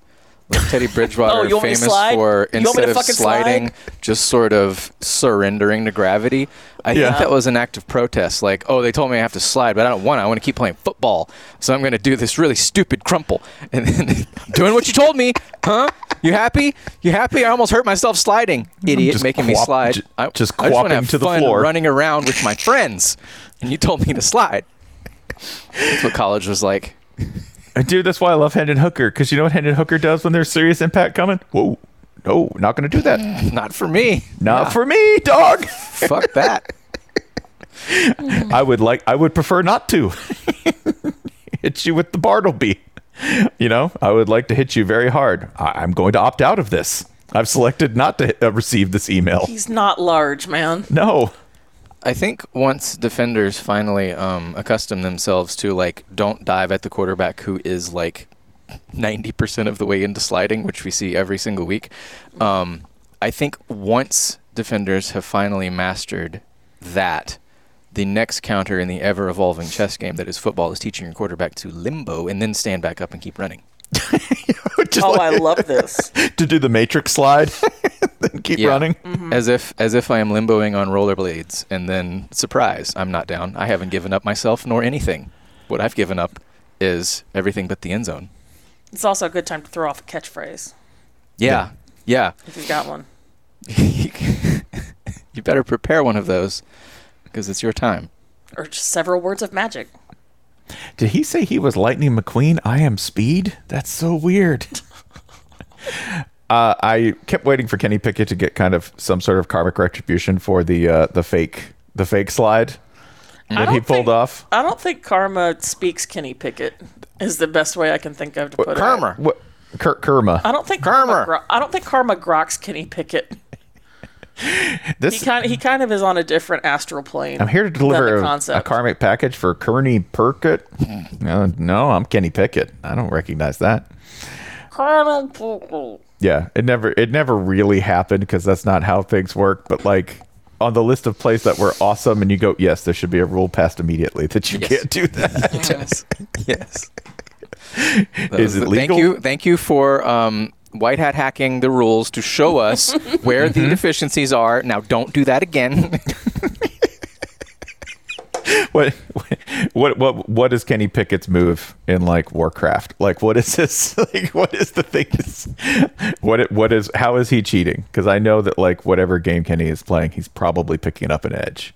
Like Teddy Bridgewater, Oh, you want me to famous for You want me instead of sliding, slide? just sort of surrendering to gravity. I Yeah. think that was an act of protest. Like, oh, they told me I have to slide, but I don't want to. I want to keep playing football, so I'm going to do this really stupid crumple. And then doing what you told me, huh? You happy? You happy? I almost hurt myself sliding, idiot, just making me quap- slide. j- I, just I just wanna have to the fun floor. running around with my friends, and you told me to slide. That's what college was like. And dude, that's why I love Hendon Hooker, because you know what Hendon Hooker does when there's serious impact coming? Whoa. No, not gonna do that. Not for me. Not Yeah. for me, dog. Fuck that. I would like I would prefer not to hit you with the Bartleby. You know, I would like to hit you very hard. I, I'm going to opt out of this. I've selected not to uh, receive this email. He's not large, man. No. I think once defenders finally um, accustom themselves to like don't dive at the quarterback who is like 90% of the way into sliding, which we see every single week. Um, I think once defenders have finally mastered that, the next counter in the ever evolving chess game that is football is teaching your quarterback to limbo and then stand back up and keep running. oh, I love this. to do the matrix slide then keep Yeah. running. Mm-hmm. As if as if I am limboing on rollerblades and then surprise, I'm not down. I haven't given up myself nor anything. What I've given up is everything but the end zone. It's also a good time to throw off a catchphrase Yeah. Yeah. if you've got one. You better prepare one of those because it's your time. Or just several words of magic. Did he say he was Lightning McQueen? I am Speed? That's so weird. uh, I kept waiting for Kenny Pickett to get kind of some sort of karmic retribution for the uh, the fake the fake slide that he pulled off. I don't think karma speaks Kenny Pickett is the best way I can think of to put it. What? Kurt Kerma. I don't think karma. Gro- I don't think karma groks Kenny Pickett. This he kind of, he kind of is on a different astral plane. I'm here to deliver the a, a concept. karmic package for Kearney Pickett. No, no, I'm Kenny Pickett. I don't recognize that. Karma Pickett. Yeah, it never it never really happened because that's not how things work. But like on the list of plays that were awesome, and you go, yes, there should be a rule passed immediately that you Yes. can't do that. yes. Yes. Is it the- Thank you. Thank you for um, white hat hacking the rules to show us where Mm-hmm. the deficiencies are. Now, don't do that again. what what what what is Kenny Pickett's move in like Warcraft? Like what is this? Like what is the thing? What what is how is he cheating? Because I know that like whatever game Kenny is playing, he's probably picking up an edge.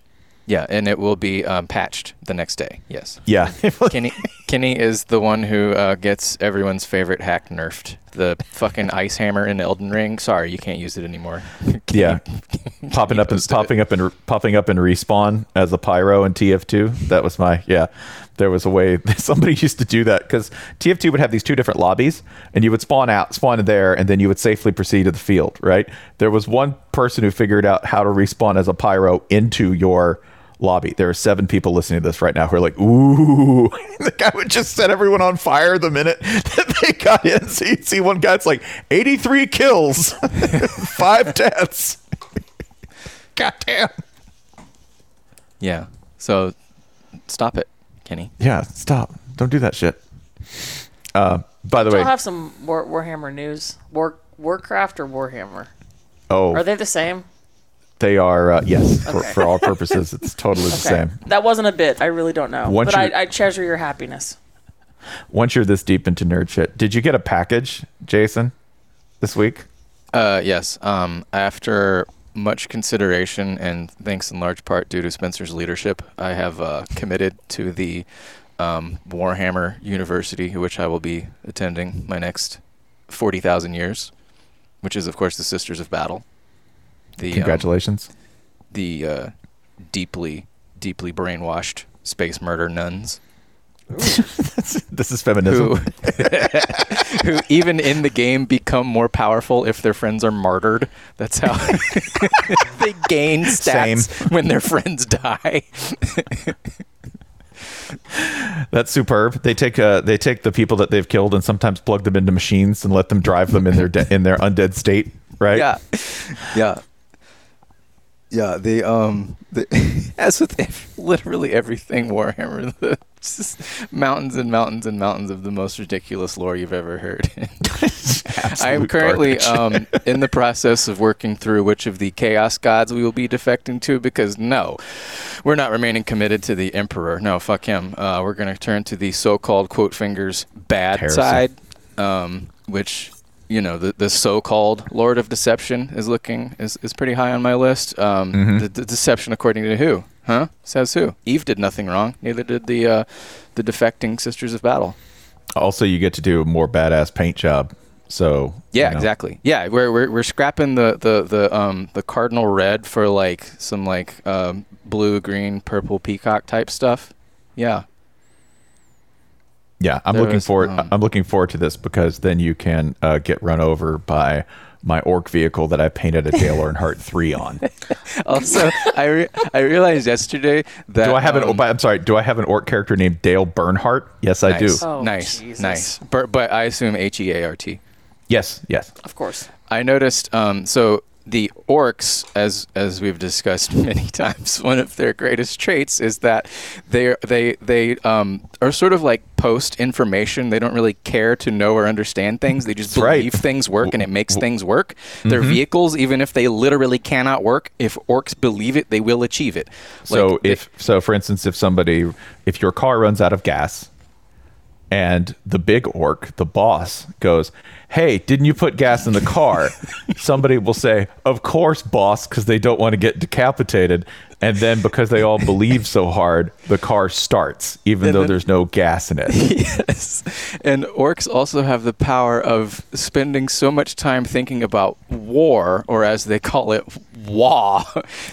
Yeah, and it will be um, patched the next day. Yes. Yeah. Kenny Kenny is the one who uh, gets everyone's favorite hack nerfed. The fucking ice hammer in Elden Ring. Sorry, you can't use it anymore. yeah, popping up and popping up and popping up and respawn as a pyro in TF2. That was my yeah. There was a way somebody used to do that because TF2 would have these two different lobbies, and you would spawn out, spawn there, and then you would safely proceed to the field. Right? There was one person who figured out how to respawn as a pyro into your lobby. There are seven people listening to this right now who are like, "Ooh!" the guy would just set everyone on fire the minute that they got in. So you'd see one guy, it's like 83 kills, five deaths. God damn. Yeah. So stop it, Kenny. Yeah, stop. Don't do that shit. Uh, by the Do way, you have some War, Warhammer news? War Warcraft or Warhammer? oh, Are they the same? They are uh, yes for, Okay. for all purposes. It's totally the same. That wasn't a bit. I really don't know. Once but I, I treasure your happiness. Once you're this deep into nerd shit, did you get a package, Jason, this week? Uh, yes. Um, after much consideration and thanks in large part due to Spencer's leadership, I have uh, committed to the um, Warhammer University, which I will be attending my next forty thousand years, which is of course the Sisters of Battle. The um, Congratulations. the uh, deeply, deeply brainwashed space murder nuns. this is feminism. who, who even in the game become more powerful if their friends are martyred. That's how they gain stats Same. when their friends die. That's superb. They take uh, they take the people that they've killed and sometimes plug them into machines and let them drive them in their de- in their undead state. Right? Yeah, yeah, yeah. They um, the, as with literally everything Warhammer, the just mountains and mountains and mountains of the most ridiculous lore you've ever heard. I am currently um, in the process of working through which of the chaos gods we will be defecting to because no, we're not remaining committed to the emperor. No, fuck him. Uh, we're going to turn to the so-called quote fingers bad side, um, which you know the, the so-called Lord of Deception is looking is, is pretty high on my list. Um, Mhm. the, the deception according to who? Huh? Says who? Eve did nothing wrong. Neither did the uh, the defecting Sisters of Battle. Also, you get to do a more badass paint job. So Yeah, you know. exactly. Yeah, we're, we're we're scrapping the the the um the cardinal red for like some like um blue, green, purple peacock type stuff. Yeah. Yeah, I'm There looking was, forward. um, I'm looking forward to this because then you can uh, get run over by my orc vehicle that I painted a Dale Earnhardt three on. Also, I re- I realized yesterday that do I have um, an? I'm sorry. Do I have an orc character named Dale Bernhardt? Yes, I do. nice, Oh, nice, Jesus. nice. But, but I assume H E A R T. Yes, yes. Of course. I noticed. Um, so the orcs, as as we've discussed many times, one of their greatest traits is that they they they um, are sort of like post information. They don't really care to know or understand things. They just right. believe things work and it makes things work. Their Mhm. vehicles, even if they literally cannot work, if orcs believe it, they will achieve it. So Like, they- if so, for instance, if somebody, if your car runs out of gas, and the big orc, the boss, goes, "Hey, didn't you put gas in the car?" somebody will say, "Of course, boss," because they don't want to get decapitated. And then because they all believe so hard, the car starts, even And though then- there's no gas in it. yes. And orcs also have the power of spending so much time thinking about war, or as they call it, wa,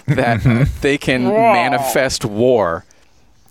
that mm-hmm. they can manifest war.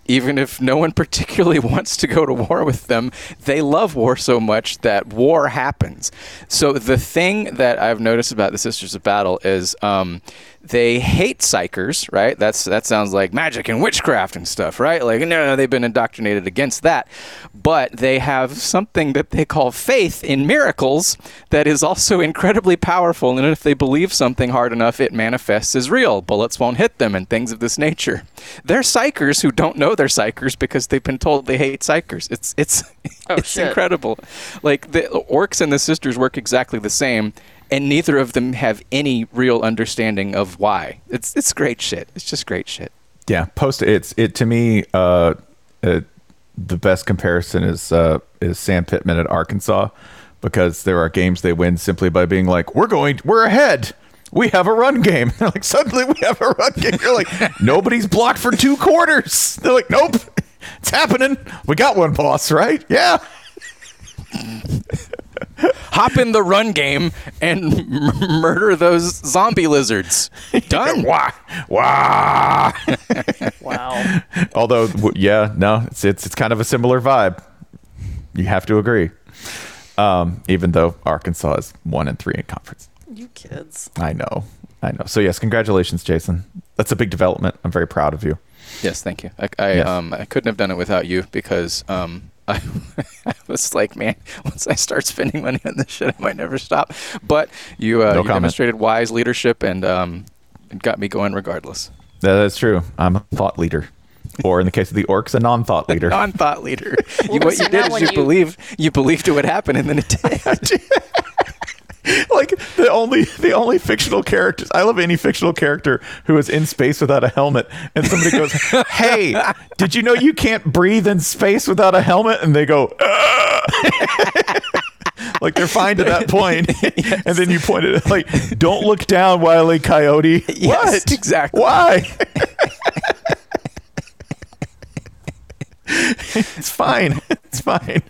Even if no one particularly wants to go to war with them, they love war so much that war happens. So the thing that I've noticed about the Sisters of Battle is um, they hate psykers, right? That's that sounds like magic and witchcraft and stuff, right? Like no, no, they've been indoctrinated against that. But they have something that they call faith in miracles that is also incredibly powerful. And if they believe something hard enough, it manifests as real. Bullets won't hit them and things of this nature. They're psykers who don't know they're psykers because they've been told they hate psykers. It's it's Oh, it's shit. incredible. Like the orcs and the sisters work exactly the same, and neither of them have any real understanding of why. It's it's great shit. It's just great shit. Yeah, post it's it to me. Uh, uh, the best comparison is uh, is Sam Pittman at Arkansas because there are games they win simply by being like, "We're going, we're ahead." We have a run game. They're like, suddenly we have a run game. You're like, nobody's blocked for two quarters. They're like, nope, it's happening. We got one boss, right? Yeah. Hop in the run game and m- murder those zombie lizards. Done. Wah, wah. Wow. Although, yeah, no, it's, it's it's kind of a similar vibe. You have to agree. Um, even though Arkansas is one and three in conference. You kids. I know, I know. So yes, congratulations, Jason. That's a big development. I'm very proud of you. Yes, thank you. I I, Yes. um I couldn't have done it without you because um I, I was like, man, once I start spending money on this shit, I might never stop. But you uh, No you demonstrated wise leadership and um it got me going regardless. That's true. I'm a thought leader, or in the case of the orcs, a non-thought leader. Non-thought leader. you, what so you did is you, you- believe you believed it would happen, and then it did. like the only the only fictional characters I love any fictional character who is in space without a helmet and somebody goes, "Hey, did you know you can't breathe in space without a helmet?" and they go, like they're fine to that point. and then you pointed it like, "Don't look down, wily coyote." Yes, what? exactly. Why? it's fine. It's fine.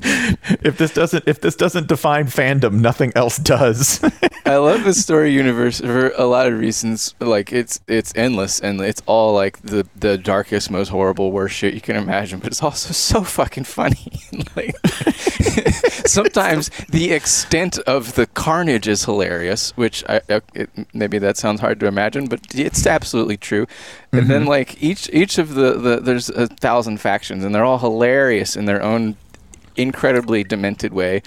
If this doesn't if this doesn't define fandom, nothing else does. I love the story universe for a lot of reasons. Like it's it's endless and it's all like the the darkest, most horrible, worst shit you can imagine. But it's also so fucking funny. like sometimes the extent of the carnage is hilarious, which I it, maybe that sounds hard to imagine, but it's absolutely true. And then Mhm. like each each of the, the there's a thousand factions and they're all hilarious in their own incredibly demented way.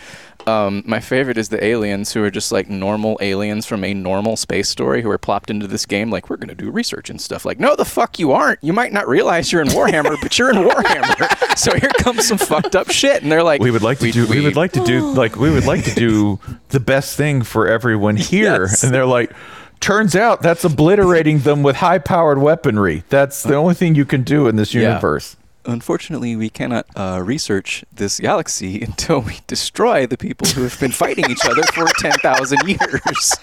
Um, my favorite is the aliens who are just like normal aliens from a normal space story who are plopped into this game. Like, we're going to do research and stuff. Like, no, the fuck you aren't. You might not realize you're in Warhammer, but you're in Warhammer. so here comes some fucked up shit. And they're like, we would like to do. We, would like to do like we would like to do the best thing for everyone here, Yes. and they're like. Turns out that's obliterating them with high-powered weaponry. That's the only thing you can do in this Yeah. Universe. Unfortunately, we cannot uh, research this galaxy until we destroy the people who have been fighting each other for 10,000 years.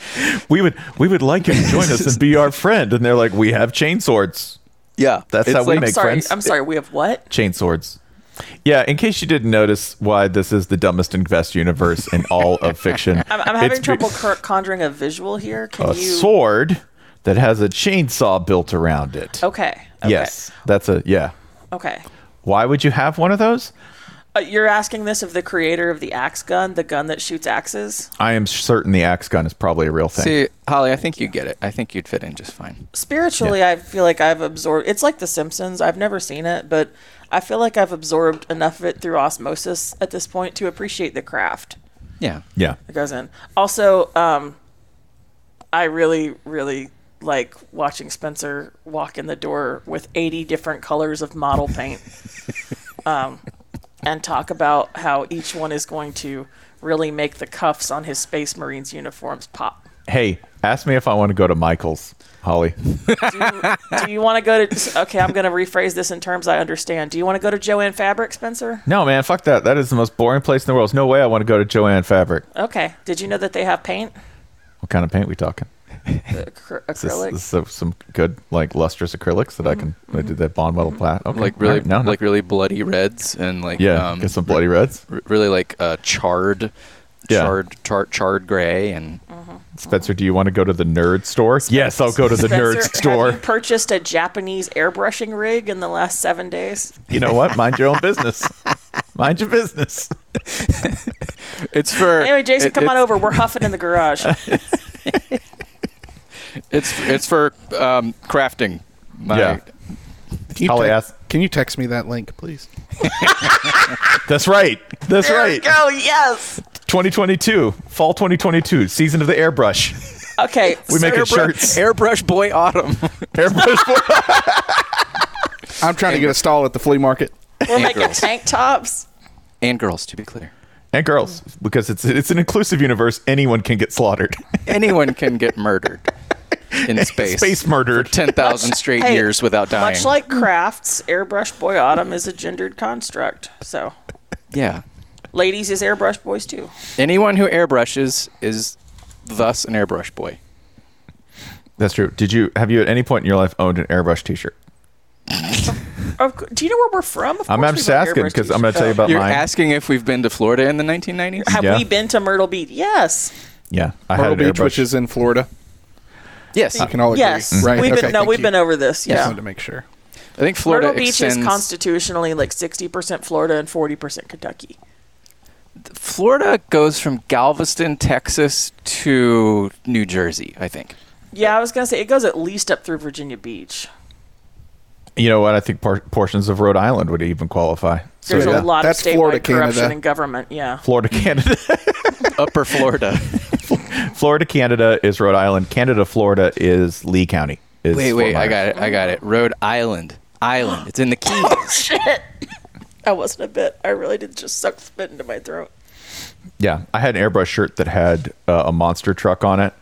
We would we would like you to join us and be our friend. And they're like, we have chain swords. Yeah, that's It's how we make I'm sorry. friends. I'm sorry. We have what? chain swords. Yeah, in case you didn't notice why this is the dumbest and best universe in all of fiction. I'm, I'm having It's trouble cur- conjuring a visual here. Can a you? sword that has a chainsaw built around it. Okay. okay. Yes, that's a yeah. Okay. Why would you have one of those? Uh, you're asking this of the creator of the axe gun, the gun that shoots axes. I am certain the axe gun is probably a real thing. See, Holly, I think you get it. I think you'd fit in just fine. Spiritually, I feel like I've absorbed. It's like The Simpsons. I've never seen it, but I feel like I've absorbed enough of it through osmosis at this point to appreciate the craft Yeah. yeah. It goes in. Also, um, I really, really like watching Spencer walk in the door with 80 different colors of model paint, um, and talk about how each one is going to really make the cuffs on his Space Marines uniforms pop. Hey, ask me if I want to go to Michael's, Holly. Do you want to go to? Okay, I'm going to rephrase this in terms I understand. Do you want to go to Jo-Ann Fabric, Spencer? no, man, fuck that. That is the most boring place in the world. There's no way I want to go to Jo-Ann Fabric. Okay. Did you know that they have paint, What kind of paint we talking? Acry- Is this, this is some good like lustrous acrylics that I can I did that bond metal plat. Okay, Like really, all right, no, no. like really bloody reds and like Yeah, um, get some bloody reds. r- really like uh, charred, Yeah. charred, charred, charred gray and. Spencer, do you want to go to the nerd store? yes, I'll go to the nerd store. Have you purchased a Japanese airbrushing rig in the last seven days? You know what? Mind your own business. Mind your business. It's for Anyway, Jason, it- come on over. We're huffing in the garage. It's it's for um, crafting. My, Yeah. Can you, Holly te- asked- can you text me that link, please? That's right. That's there right. we go. Yes. 2022, fall 2022, season of the airbrush. Okay. We make so- it shirts. Airbrush Boy Autumn. Airbrush boy. I'm trying to get a stall at the flea market. We're And making girls. tank tops. and girls, to be clear. And girls, because it's it's an inclusive universe. Anyone can get slaughtered. Anyone can get murdered in space. Space murdered. Ten thousand straight Hey, years without dying. Much like crafts, Airbrush Boy Autumn is a gendered construct. So, yeah. ladies is Airbrush Boys too. Anyone who airbrushes is thus an airbrush boy. That's true. Did you have you at any point in your life owned an airbrush T-shirt? Of do you know where we're from? Of I'm, course I'm just asking because I'm going to tell you t-shirts. about You're mine. asking if we've been to Florida in the 1990s? Have Yeah. we been to Myrtle Beach? Yes. yeah, I Myrtle had an Beach, airbrush. which is in Florida. Yes. We can all agree, Yes. right? We've Okay, been no, thank we've you. been over this. Just Yeah. wanted to make sure. I think Florida Myrtle Beach extends. is constitutionally like 60% Florida and 40% Kentucky. Florida goes from Galveston, Texas to New Jersey, I think. Yeah, I was gonna say it goes at least up through Virginia Beach. You know what? I think por- portions of Rhode Island would even qualify. So There's yeah. a lot That's of statewide Florida, corruption Canada. in government. Yeah. Florida, Canada, Upper Florida. Florida, Canada is Rhode Island. Canada, Florida is Lee County. Is wait, wait, I got it. I got it. Rhode Island. Island. It's in the Keys. Shit. That wasn't a bit. I really did just suck spit into my throat. Yeah, I had an airbrush shirt that had uh, a monster truck on it.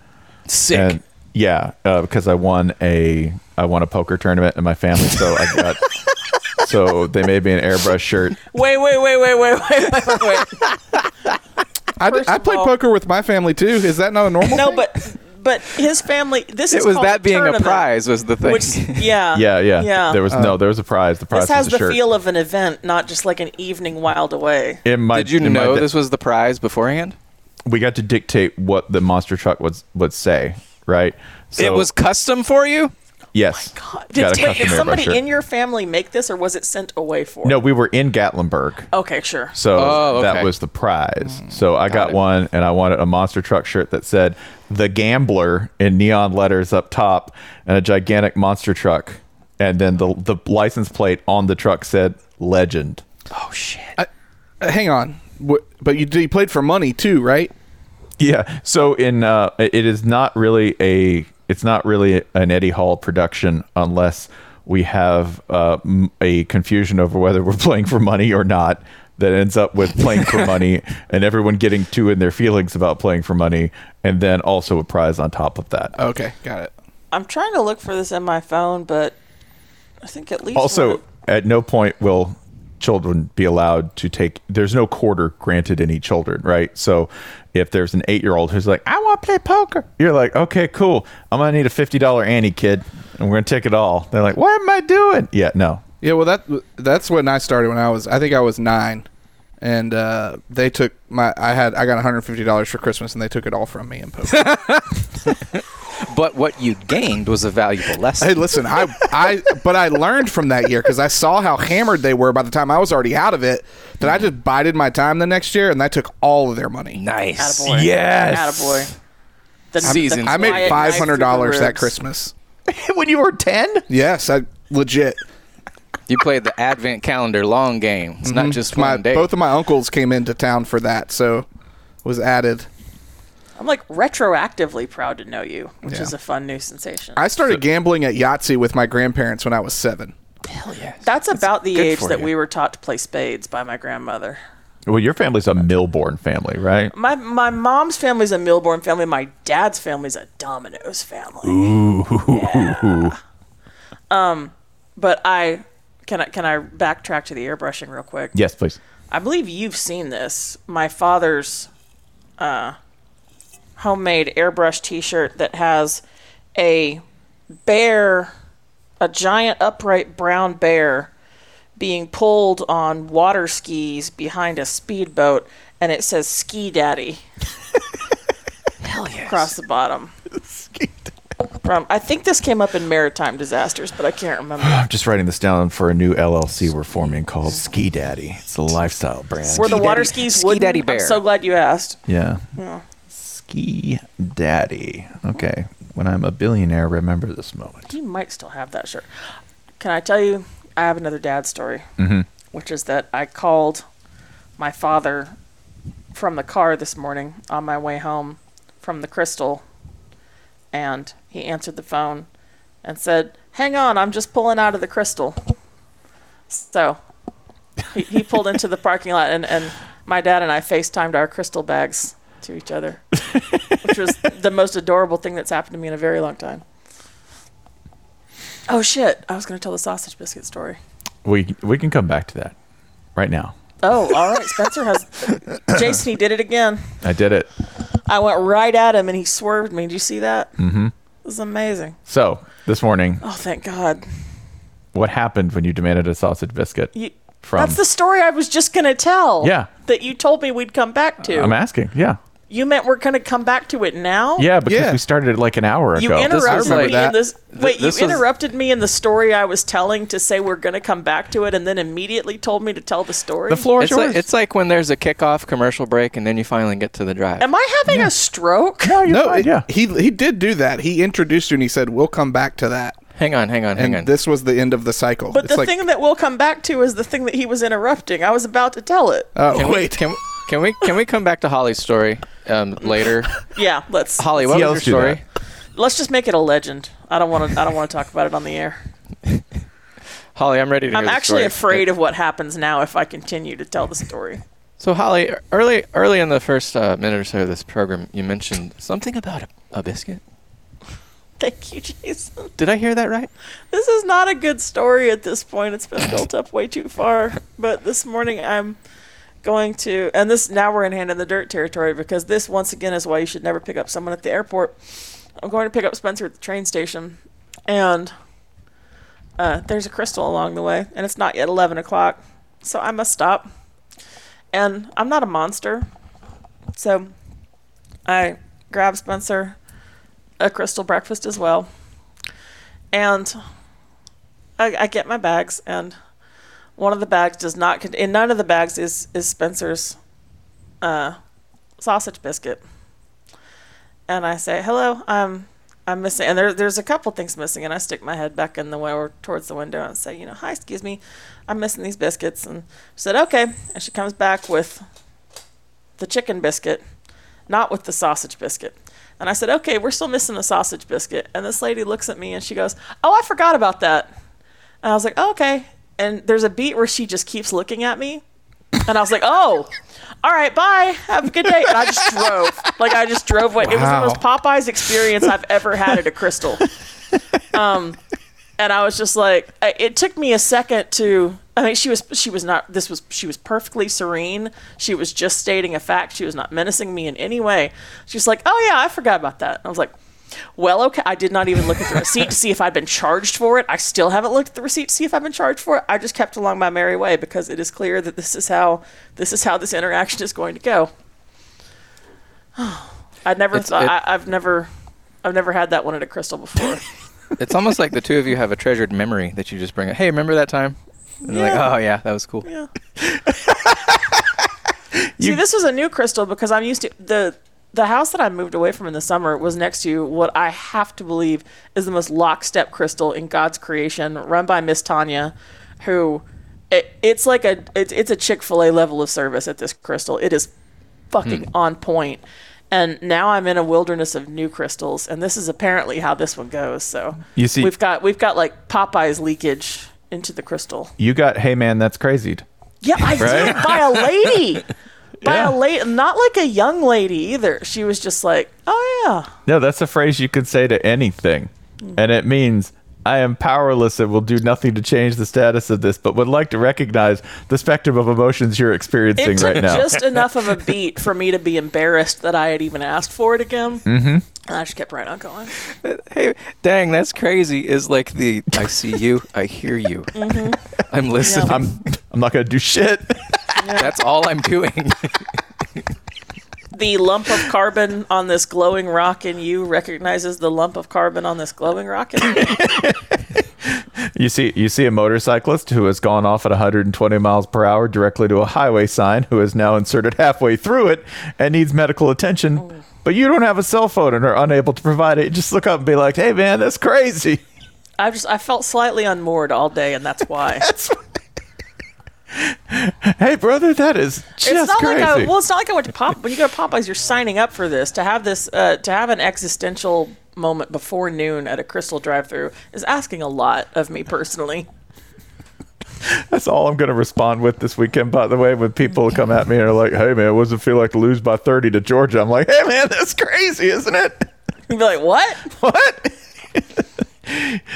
Sick. And yeah, uh, because I won a I won a poker tournament in my family, so I got so they made me an airbrush shirt. Wait, wait, wait, wait, wait, wait, wait, wait. I, First I of played all- poker with my family too. Is that not a normal? no, thing? but but his family. This it is was called that being a tournament, prize was the thing. Which, yeah, Yeah, yeah, yeah. There was uh, no, there was a prize. The prize this has was a the shirt. feel of an event, not just like an evening wild away. It might- Did you it might- know this was the prize beforehand? we got to dictate what the monster truck would would say, right? it was custom for you. Yes. Did, Got a wait, custom did somebody shirt. in your family make this, or was it sent away for? No, we were in Gatlinburg. Okay, sure. So Oh, that was the prize. So I got, it. one, and I wanted a monster truck shirt that said "The Gambler" in neon letters up top, and a gigantic monster truck, and then the the license plate on the truck said "Legend." Oh shit. Uh, hang on, Wh- but you you played for money too, right? Yeah. So in uh, it is not really a it's not really an Eddie Hall production unless we have uh, m- a confusion over whether we're playing for money or not. That ends up with playing for money and everyone getting too in their feelings about playing for money, and then also a prize on top of that. Okay, got it. I'm trying to look for this in my phone, but I think at least Also, one- at no point will children be allowed to take. There's no quarter granted any children, right? So if there's an eight year old who's like, "I want to play poker," you're like, "Okay, cool. I'm gonna need a fifty dollar Annie kid, and we're gonna take it all." They're like, "What am I doing?" Yeah, no. Yeah, well that that's when I started when I was I think I was nine, and uh, they took my I had I got 150 dollars for Christmas and they took it all from me in poker. But what you gained was a valuable lesson. hey, listen, I I but I learned from that year because I saw how hammered they were by the time I was already out of it. That I just bided my time the next year and I took all of their money. Nice. Attaboy. Yes. Attaboy. The, Seasons. the I made quiet five knife hundred through the dollars that. Christmas. when you were ten. Yes, I legit. You played the advent calendar long game. It's not Mhm. just my one day. both of my uncles came into town for that, so was added. I'm like retroactively proud to know you, which Yeah. is a fun new sensation. I started gambling at Yahtzee with my grandparents when I was seven. That's about the age that you. we were taught to play spades by my grandmother. Well, your family's a Mille Bornes family, right? My my mom's family's a Mille Bornes family. My dad's family's a Domino's family. Ooh. Yeah. Um, but I can I can I backtrack to the airbrushing real quick? Yes, please. I believe you've seen this. My father's uh, homemade airbrush T-shirt that has a bear, a giant upright brown bear, being pulled on water skis behind a speedboat, and it says "Ski Daddy." Hell yes. Across the bottom. From I think this came up in maritime disasters, but I can't remember. I'm just writing this down for a new LLC we're forming called Ski Daddy. It's a lifestyle brand. Were the water skis Ski wooden? Daddy I'm so glad you asked. Yeah. Yeah. Ski Daddy. Okay. When I'm a billionaire, remember this moment. You might still have that shirt. Can I tell you? I have another dad story, Mm-hmm. which is that I called my father from the car this morning on my way home from the Krystal, and he answered the phone and said, "Hang on, I'm just pulling out of the Krystal." So he, he pulled into the parking lot, and, and my dad and I FaceTimed our Krystal bags to each other, which was the most adorable thing that's happened to me in a very long time. Oh shit! I was going to tell the sausage biscuit story. We we can come back to that right now. Oh, all right. Spencer has. Jason, he did it again. I did it. I went right at him and he swerved me. Did you see that? Mm-hmm. It was amazing. So this morning, Oh, thank God. what happened when you demanded a sausage biscuit You, from? that's the story I was just going to tell. Yeah. That you told me we'd come back to. I'm asking. Yeah. You meant we're going to come back to it now? Yeah, because we started like an hour ago. You ago. interrupted me in this. Wait, this you was- interrupted me in the story I was telling to say we're going to come back to it, and then immediately told me to tell the story. The floor is It's Like, it's like when there's a kickoff commercial break and then you finally get to the drive. Am I having a stroke? No, no, it- he he did do that. He introduced you and he said, "We'll come back to that." Hang on, hang on, and hang on. This was the end of the cycle. But It's the like, thing that we'll come back to is the thing that he was interrupting. I was about to tell it. Oh wait, can We, can, can we can we come back to Holly's story um, later? Yeah, let's. Holly, what Yeah, was your story? Let's just make it a legend. I don't want to. I don't want to talk about it on the air. Holly, I'm ready to. I'm hear the actually story. afraid of what happens now if I continue to tell the story. So Holly, early early in the first uh, minute or so of this program, you mentioned something about a, a biscuit. Thank you, Jason. Did I hear that right? This is not a good story at this point. It's been built up way too far. But this morning I'm going to, and this now we're in hand in the dirt territory because this once again is why you should never pick up someone at the airport. I'm going to pick up Spencer at the train station, and uh, there's a Krystal along the way, and it's not yet 11 o'clock, so I must stop. And I'm not a monster, so I grab Spencer a Krystal breakfast as well. And I, I get my bags, and one of the bags does not contain, in none of the bags is, is Spencer's uh, sausage biscuit. And I say, hello, I'm, I'm missing, and there, there's a couple things missing, and I stick my head back in the way towards the window and say, you know, hi, excuse me, I'm missing these biscuits. And she said, okay. And she comes back with the chicken biscuit, not with the sausage biscuit. And I said, okay, we're still missing the sausage biscuit. And this lady looks at me and she goes, oh, I forgot about that. And I was like, oh, okay. And there's a beat where she just keeps looking at me. And I was like, oh, all right, bye. Have a good day. And I just drove. Like, I just drove away. It was the most Popeyes experience I've ever had at a Krystal. Um, and I was just like, it took me a second to. I mean, she was she was not. This was she was perfectly serene. She was just stating a fact. She was not menacing me in any way. She's like, oh yeah, I forgot about that. I was like, well, okay. I did not even look at the receipt to see if I'd been charged for it. I still haven't looked at the receipt to see if I've been charged for it. I just kept along my merry way because it is clear that this is how this is how this interaction is going to go. I'd never It's- thought. it- I, I've never, I've never had that one at a Krystal before. It's almost like the two of you have a treasured memory that you just bring up. Hey, remember that time? And you're Yeah. like, oh yeah, that was cool. Yeah. See, this was a new Krystal because I'm used to the the house that I moved away from in the summer was next to what I have to believe is the most lockstep Krystal in God's creation, run by Miss Tanya, who it, it's like a it's it's a Chick Fil A level of service at this Krystal. It is fucking Hmm. on point. And now I'm in a wilderness of new Krystals, and this is apparently how this one goes. So You see- we've got we've got like Popeye's leakage into the Krystal. You got, hey man, that's crazy. Yeah, I Right? did by a lady. By Yeah. a late, not like a young lady either. She was just like, "Oh yeah." No, that's a phrase you could say to anything. And it means I am powerless and will do nothing to change the status of this, but would like to recognize the spectrum of emotions you're experiencing It took right now. just enough of a beat for me to be embarrassed that I had even asked for it again. mm-hmm. I just kept right on going. Hey, dang, that's crazy. Is like the I see you, I hear you, Mhm. I'm listening. I'm I'm not gonna do shit. That's all I'm doing. The lump of carbon on this glowing rock in you recognizes the lump of carbon on this glowing rock in me. You see, you see a motorcyclist who has gone off at 120 miles per hour directly to a highway sign, who is now inserted halfway through it and needs medical attention. Oh. But you don't have a cell phone and are unable to provide it. Just look up and be like, "Hey, man, that's crazy." I just I felt slightly unmoored all day, and that's why. Hey, brother, that is just it's not crazy. like I, well, it's not like I went to Pop. When you go to Popeyes, you're signing up for this to have this uh, to have an existential moment before noon at a Krystal drive-through is asking a lot of me personally. That's all I'm going to respond with this weekend, by the way, when people come at me and are like, hey, man, what does it feel like to lose by 30 to Georgia? I'm like, hey, man, that's crazy, isn't it? You'd be like, "What? What?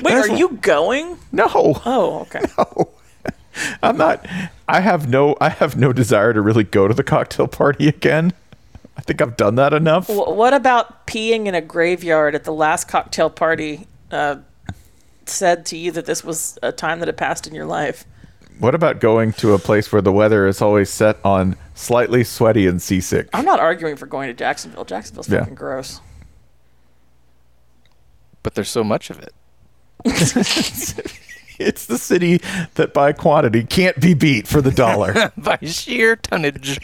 Wait, are you going?" No. Oh, okay. I'm not. I have no. I have no desire to really go to the cocktail party again. I think I've done that enough. Wh- what about peeing in a graveyard at the last cocktail party? Uh, said to you that this was a time that had passed in your life. What about going to a place where the weather is always set on slightly sweaty and seasick? I'm not arguing for going to Jacksonville. Jacksonville's Yeah. fucking gross. but there's so much of it. It's the city that by quantity can't be beat for the dollar. by sheer tonnage,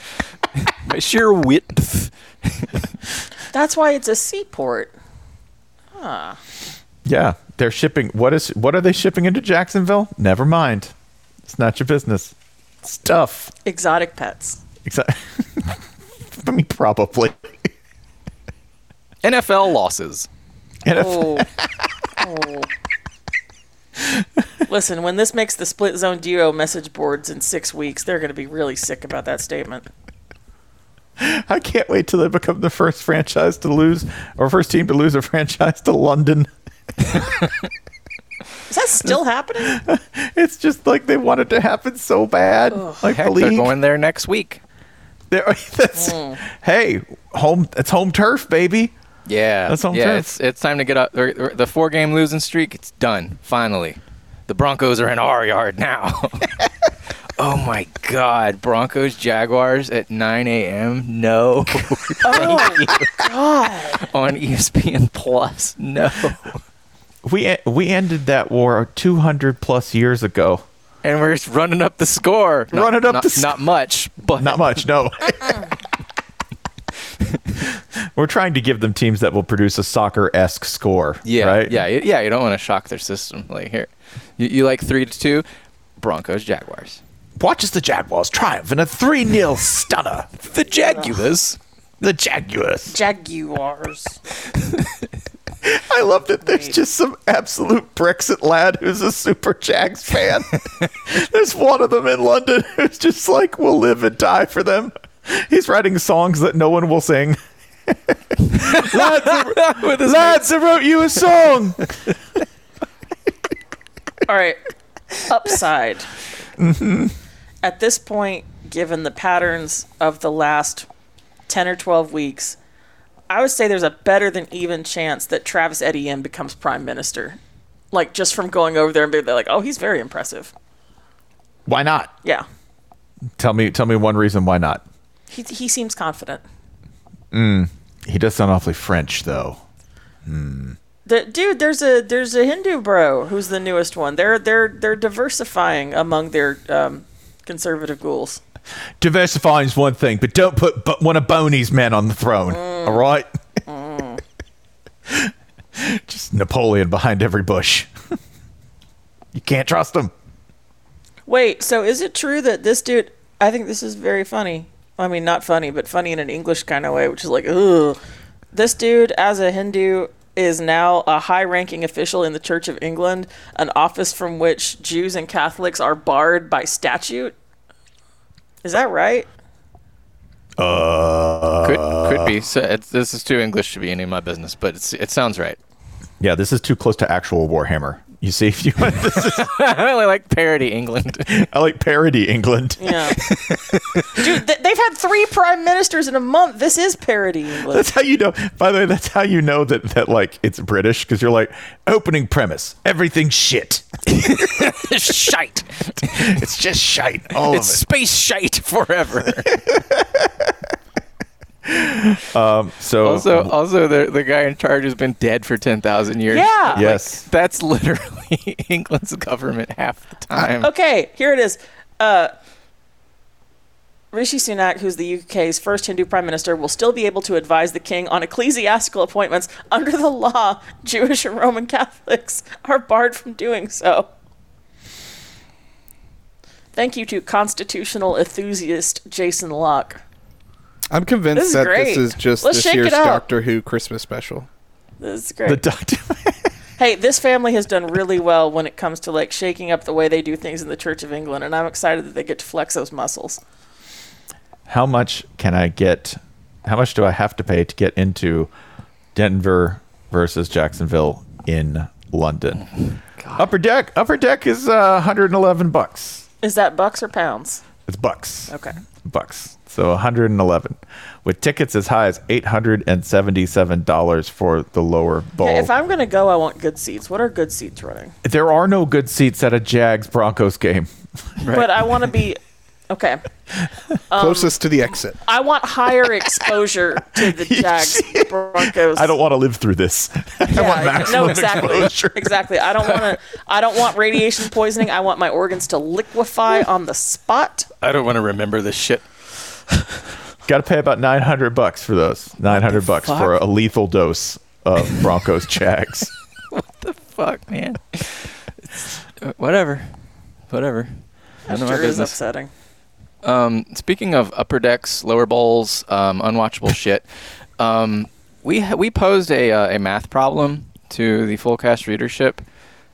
by sheer width. That's why it's a seaport. Huh. yeah, they're shipping. What is? What are they shipping into Jacksonville? Never mind. It's not your business. Stuff. Exotic pets. Exactly. I mean, probably. NFL losses. Oh. oh. Listen, when this makes the split zone duo message boards in six weeks, they're going to be really sick about that statement. I can't wait till they become the first franchise to lose, or first team to lose a franchise to London. Is that still happening? It's just like they want it to happen so bad. Like Heck, the they're going there next week. They're- that's, hmm. Hey, home. It's home turf, baby. Yeah, That's home yeah. turf. It's it's time to get up. or- or The four game losing streak. It's done. Finally, the Broncos are in our yard now. Oh my God! Broncos Jaguars at 9 a.m. No. Oh God! On ESPN Plus. No. We we ended that war 200 plus years ago. And we're just running up the score. Not- Running up not, the sc- Not much, but Not much, no. Uh-uh. We're trying to give them teams that will produce a soccer esque score. Yeah, right? yeah, yeah. You don't want to shock their system. Like here, you, you like three to two, Broncos Jaguars. Watch as the Jaguars triumph in a 3 0 stunner. The Jaguars. The Jaguars. Jaguars. I love that there's just some absolute Brexit lad who's a super Jags fan. there's one of them in London who's just like, we'll live and die for them. He's writing songs that no one will sing. lads, I, lads, I wrote you a song. All right. Upside. Mhm. At this point, given the patterns of the last 10 or 12 weeks, I would say there's a better than even chance that Travis Etienne becomes prime minister. Like, just from going over there and being like, oh, he's very impressive. Why not? Yeah. Tell me, tell me one reason why not. He, he seems confident. Mm, he does sound awfully French, though. The, dude, there's a there's a Hindu bro who's the newest one. They're they're they're diversifying among their um, conservative ghouls. Diversifying is one thing, but don't put but one of Boney's men on the throne. Mm. All right. Just Napoleon behind every bush. you can't trust him. Wait, so is it true that this dude? I think this is very funny. I mean, not funny, but funny in an English kind of way, which is like, ooh. This dude, as a Hindu, is now a high-ranking official in the Church of England, an office from which Jews and Catholics are barred by statute. Is that right? Uh, Could could be. So it's, this is too English to be any of my business, but it's, it sounds right. Yeah, this is too close to actual Warhammer. You see, if you want, this is, I like parody England. I like parody England. Yeah. dude, th- they've had three prime ministers in a month. This is parody England. That's how you know. By the way, that's how you know that that like it's British because you're like opening premise, everything shit. shite. It's just shite. All it's of it. space shite forever. Um, so also, also the the guy in charge has been dead for ten thousand years. Yeah. Like, Yes. that's literally England's government half the time. Okay, here it is. Uh, Rishi Sunak, who's the UK's first Hindu prime minister, will still be able to advise the king on ecclesiastical appointments. Under the law, Jewish and Roman Catholics are barred from doing so. Thank you to constitutional enthusiast Jason Locke. I'm convinced This that great. this is just Let's this year's. Doctor Who Christmas special. This is great. The doctor. hey, this family has done really well when it comes to like shaking up the way they do things in the Church of England, and I'm excited that they get to flex those muscles. how much can I get? How much do I have to pay to get into Denver versus Jacksonville in London? Upper deck. Upper deck is uh, 111 bucks. Is that bucks or pounds? It's bucks. Okay. Bucks. So 111 with tickets as high as $877 for the lower bowl. Okay, if I'm gonna go, I want good seats. What are good seats running? there are no good seats at a Jags Broncos game. But I want to be okay. Um, Closest to the exit. I want higher exposure to the Jags Broncos. I don't want to live through this. I want Yeah, maximum no, exactly, exposure. exactly. I don't want to. I don't want radiation poisoning. I want my organs to liquefy on the spot. I don't want to remember this shit. Got to pay about 900 bucks for those. 900 bucks fuck? for a lethal dose of Broncos Jags. What the fuck, man. It's, uh, whatever, whatever. That None of my sure is business. upsetting. Um, speaking of upper decks, lower bowls, um, unwatchable shit, um, we ha- we posed a uh, a math problem to the full cast readership,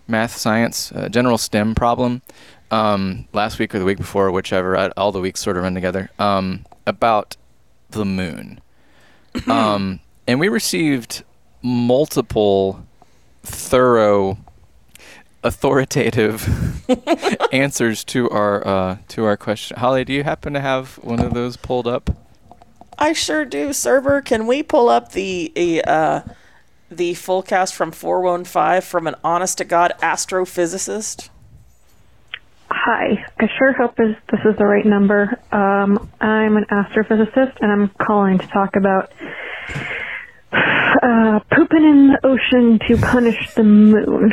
math science uh, general STEM problem, um, last week or the week before, whichever. I, all the weeks sort of run together. Um, about the moon, um, and we received multiple thorough authoritative answers to our uh, to our question. Holly, do you happen to have one of those pulled up? I sure do, Server. Can we pull up the uh, the full cast from 415 from an honest to god astrophysicist? Hi, I sure hope this, this is the right number. Um, I'm an astrophysicist and I'm calling to talk about uh, pooping in the ocean to punish the moon.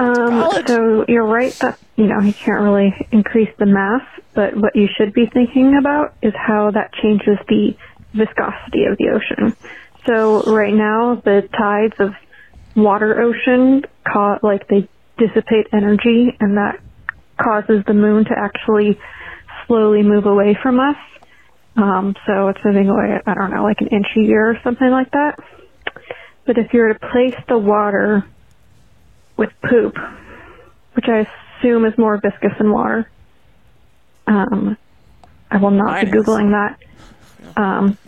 Um, so you're right that, you know, you can't really increase the mass, but what you should be thinking about is how that changes the viscosity of the ocean. So right now, the tides of water ocean, ca- like they dissipate energy and that causes the moon to actually slowly move away from us. Um, so it's moving away, I don't know, like an inch a year or something like that. But if you were to place the water with poop, which I assume is more viscous than water, um, I will not Mine be is. Googling that. Um,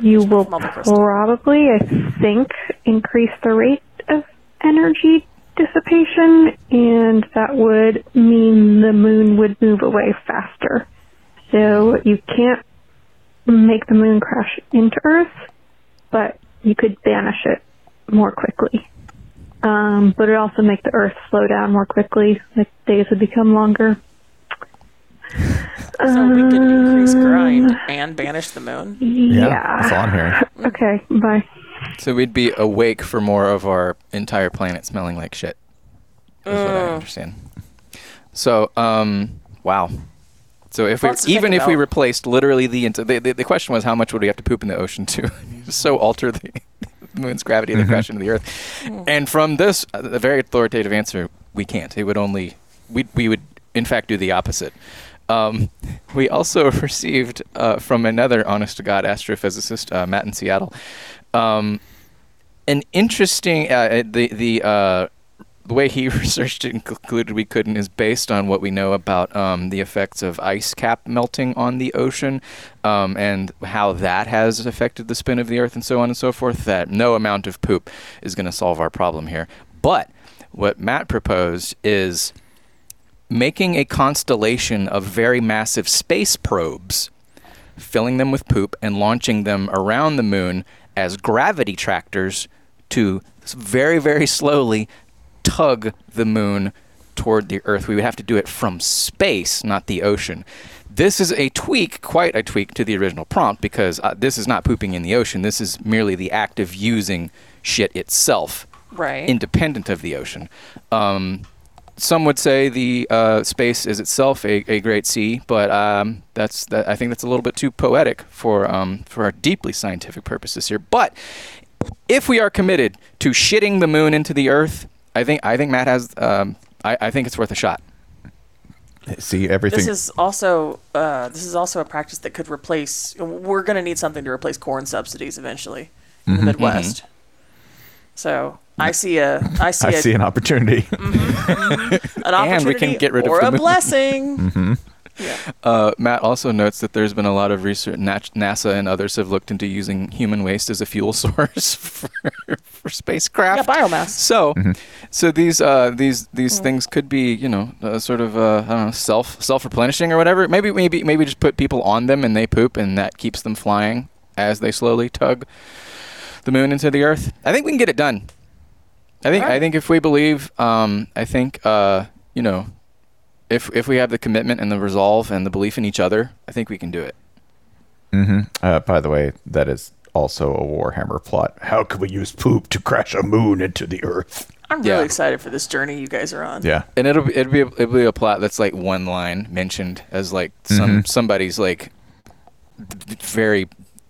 you will probably, I think, increase the rate of energy dissipation, and that would mean the moon would move away faster. So you can't make the moon crash into Earth, but you could banish it more quickly. Um, but it also make the Earth slow down more quickly. Like days would become longer. So we could increase grind Um, and banish the moon. Yeah. that's all I'm hearing. Okay, bye. So we'd be awake for more of our entire planet smelling like shit. Is what I understand. So, um, wow. So if we Lots to even think if we about. replaced literally the, enti- the, the the question was how much would we have to poop in the ocean to so alter the, the moon's gravity and the crash into the earth? Hmm. And from this, uh, a very authoritative answer, we can't. It would only we we would in fact do the opposite. Um, we also received uh, from another honest to god astrophysicist, uh, Matt in Seattle, um, an interesting uh, the the uh, the way he researched it and concluded we couldn't is based on what we know about um, the effects of ice cap melting on the ocean um, and how that has affected the spin of the earth and so on and so forth. That no amount of poop is going to solve our problem here. But what Matt proposed is making a constellation of very massive space probes filling them with poop and launching them around the moon as gravity tractors to very, very slowly tug the moon toward the Earth. We would have to do it from space, not the ocean. This is a tweak, quite a tweak to the original prompt, because uh, this is not pooping in the ocean. This is merely the act of using shit itself, Right. independent of the ocean. Um, some would say the uh, space is itself a, a great sea, but um, that's that, I think that's a little bit too poetic for um, for our deeply scientific purposes here. But if we are committed to shitting the moon into the Earth, I think I think Matt has. Um, I, I think it's worth a shot. See everything. This is also uh, this is also a practice that could replace. We're going to need something to replace corn subsidies eventually in the Mhm. Midwest. So I see a I see I a, see an opportunity. an opportunity And we can get rid of or the a moon. blessing. mm-hmm. Uh, Matt also notes that there's been a lot of research. NASA and others have looked into using human waste as a fuel source for, for spacecraft. Yeah, biomass. So, so these uh, these these Mm. things could be, you know, uh, sort of uh, I don't know, self self replenishing or whatever. Maybe maybe maybe just put people on them and they poop, and that keeps them flying as they slowly tug the moon into the Earth. I think we can get it done. I think I think if we believe, um, I think uh, you know, if if we have the commitment and the resolve and the belief in each other, I think we can do it. hmm Uh, by the way, that is also a Warhammer plot. How can we use poop to crash a moon into the Earth? I'm really Yeah. excited for this journey you guys are on. Yeah. And it'll be it'll be a, it'll be a plot that's like one line mentioned as like some Mhm. somebody's like d- d- very.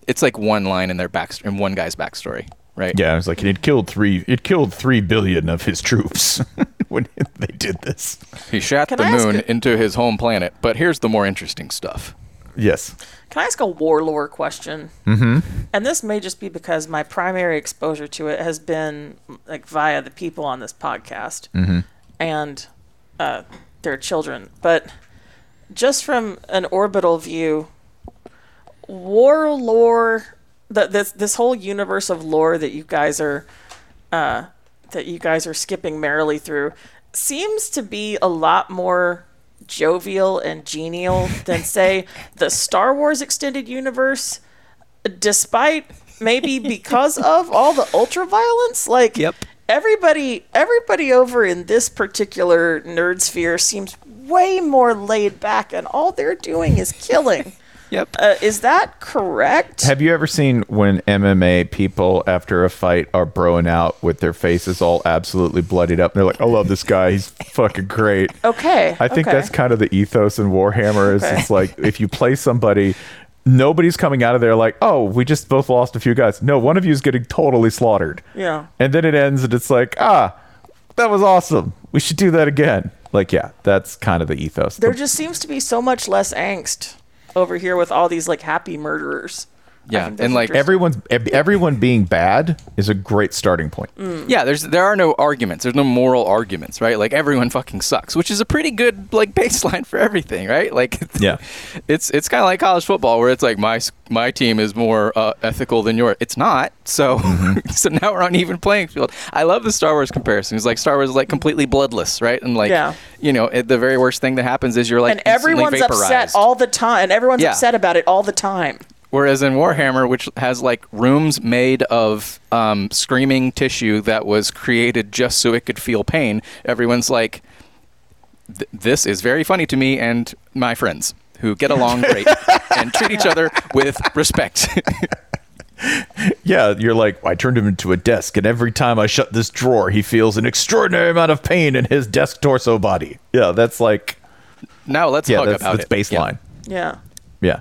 It's like one line in their back in one guy's backstory, right? Yeah, it was like it killed three. It killed three billion of his troops when they did this. He shot Can the I moon a- into his home planet. But here's the more interesting stuff. Yes. Can I ask a war lore question? Mm-hmm. And this may just be because my primary exposure to it has been like via the people on this podcast Mm-hmm. and uh, their children. But just from an orbital view, war lore, the, this this whole universe of lore that you guys are uh, that you guys are skipping merrily through seems to be a lot more jovial and genial than say the Star Wars extended universe despite maybe because of all the ultra violence like Yep. everybody everybody over in this particular nerd sphere seems way more laid back, and all they're doing is killing. Yep. Uh, is that correct? Have you ever seen when MMA people after a fight are broing out with their faces all absolutely bloodied up? They're like, "I love this guy. He's fucking great." Okay. I think okay. that's kind of the ethos in Warhammer. Is Okay. it's like if you play somebody, nobody's coming out of there like, "Oh, we just both lost a few guys." No, one of you is getting totally slaughtered. Yeah. And then it ends, and it's like, "Ah, that was awesome. We should do that again." Like, yeah, that's kind of the ethos. There just seems to be so much less angst over here with all these like happy murderers. Yeah, and like everyone's everyone being bad is a great starting point. Yeah, there's there are no arguments. There's no moral arguments, right? Like everyone fucking sucks, which is a pretty good like baseline for everything, right? Like Yeah. it's it's kind of like college football where it's like my my team is more uh, ethical than yours. It's not. So so now we're on even playing field. I love the Star Wars comparison. It's like Star Wars is like completely bloodless, right? And like Yeah. you know, it, the very worst thing that happens is you're like and instantly everyone's upset all the time, and everyone's Yeah. upset about it all the time. Whereas in Warhammer, which has like rooms made of um, screaming tissue that was created just so it could feel pain, everyone's like, "This is very funny to me and my friends who get along great and treat each other with respect." Yeah, you're like, I turned him into a desk, and every time I shut this drawer, he feels an extraordinary amount of pain in his desk torso body. Yeah, that's like, now let's yeah, hug that's, about that's it. baseline. Yeah. Yeah.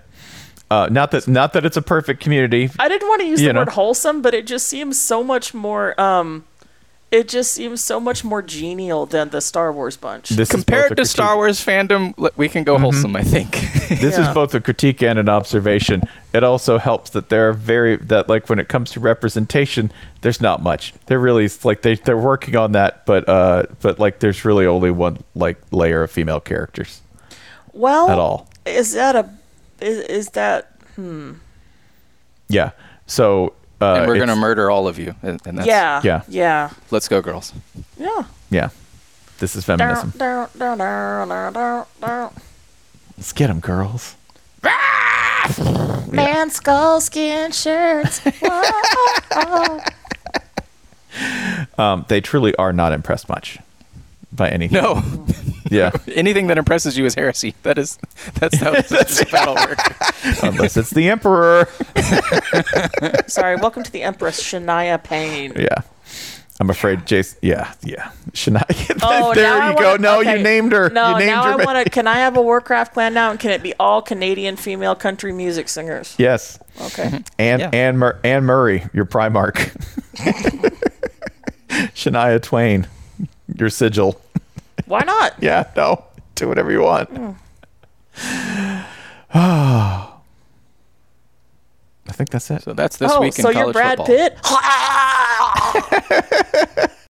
Uh, not that not that it's a perfect community. I didn't want to use the know. word wholesome, but it just seems so much more. Um, it just seems so much more genial than the Star Wars bunch. This Compared to Star Wars fandom, we can go wholesome, I think. this Yeah. is both a critique and an observation. It also helps that they're very that like when it comes to representation, there's not much. They're really it's like they they're working on that, but uh, but like there's really only one like layer of female characters well, at all. is that a? Is, is that? Hmm. Yeah. So uh, and we're gonna murder all of you. And, and that's, Yeah. Yeah. Yeah. Let's go, girls. Yeah. Yeah. This is feminism. Down, down, down. Let's get them, girls. Man, skull skin shirts. Um, they truly are not impressed much by anything. No. Yeah. Anything that impresses you is heresy. That is that's how this battle works. Unless it's the emperor. Sorry. Welcome to the Empress Shania Payne. Yeah. I'm afraid Jason. Yeah, yeah. Shania. Oh, there you go. wanna- No, okay. you named her. No, you named now her. I want to. Can I have a Warcraft clan now? And can it be all Canadian female country music singers? Yes. Okay. Mm-hmm. And Yeah. Anne, Mur- Anne Murray, your Primarch. Shania Twain, your sigil. Why not? Yeah, no. Do whatever you want. Hmm. I think that's it. So that's this oh, week in so college you're Brad football. Pitt?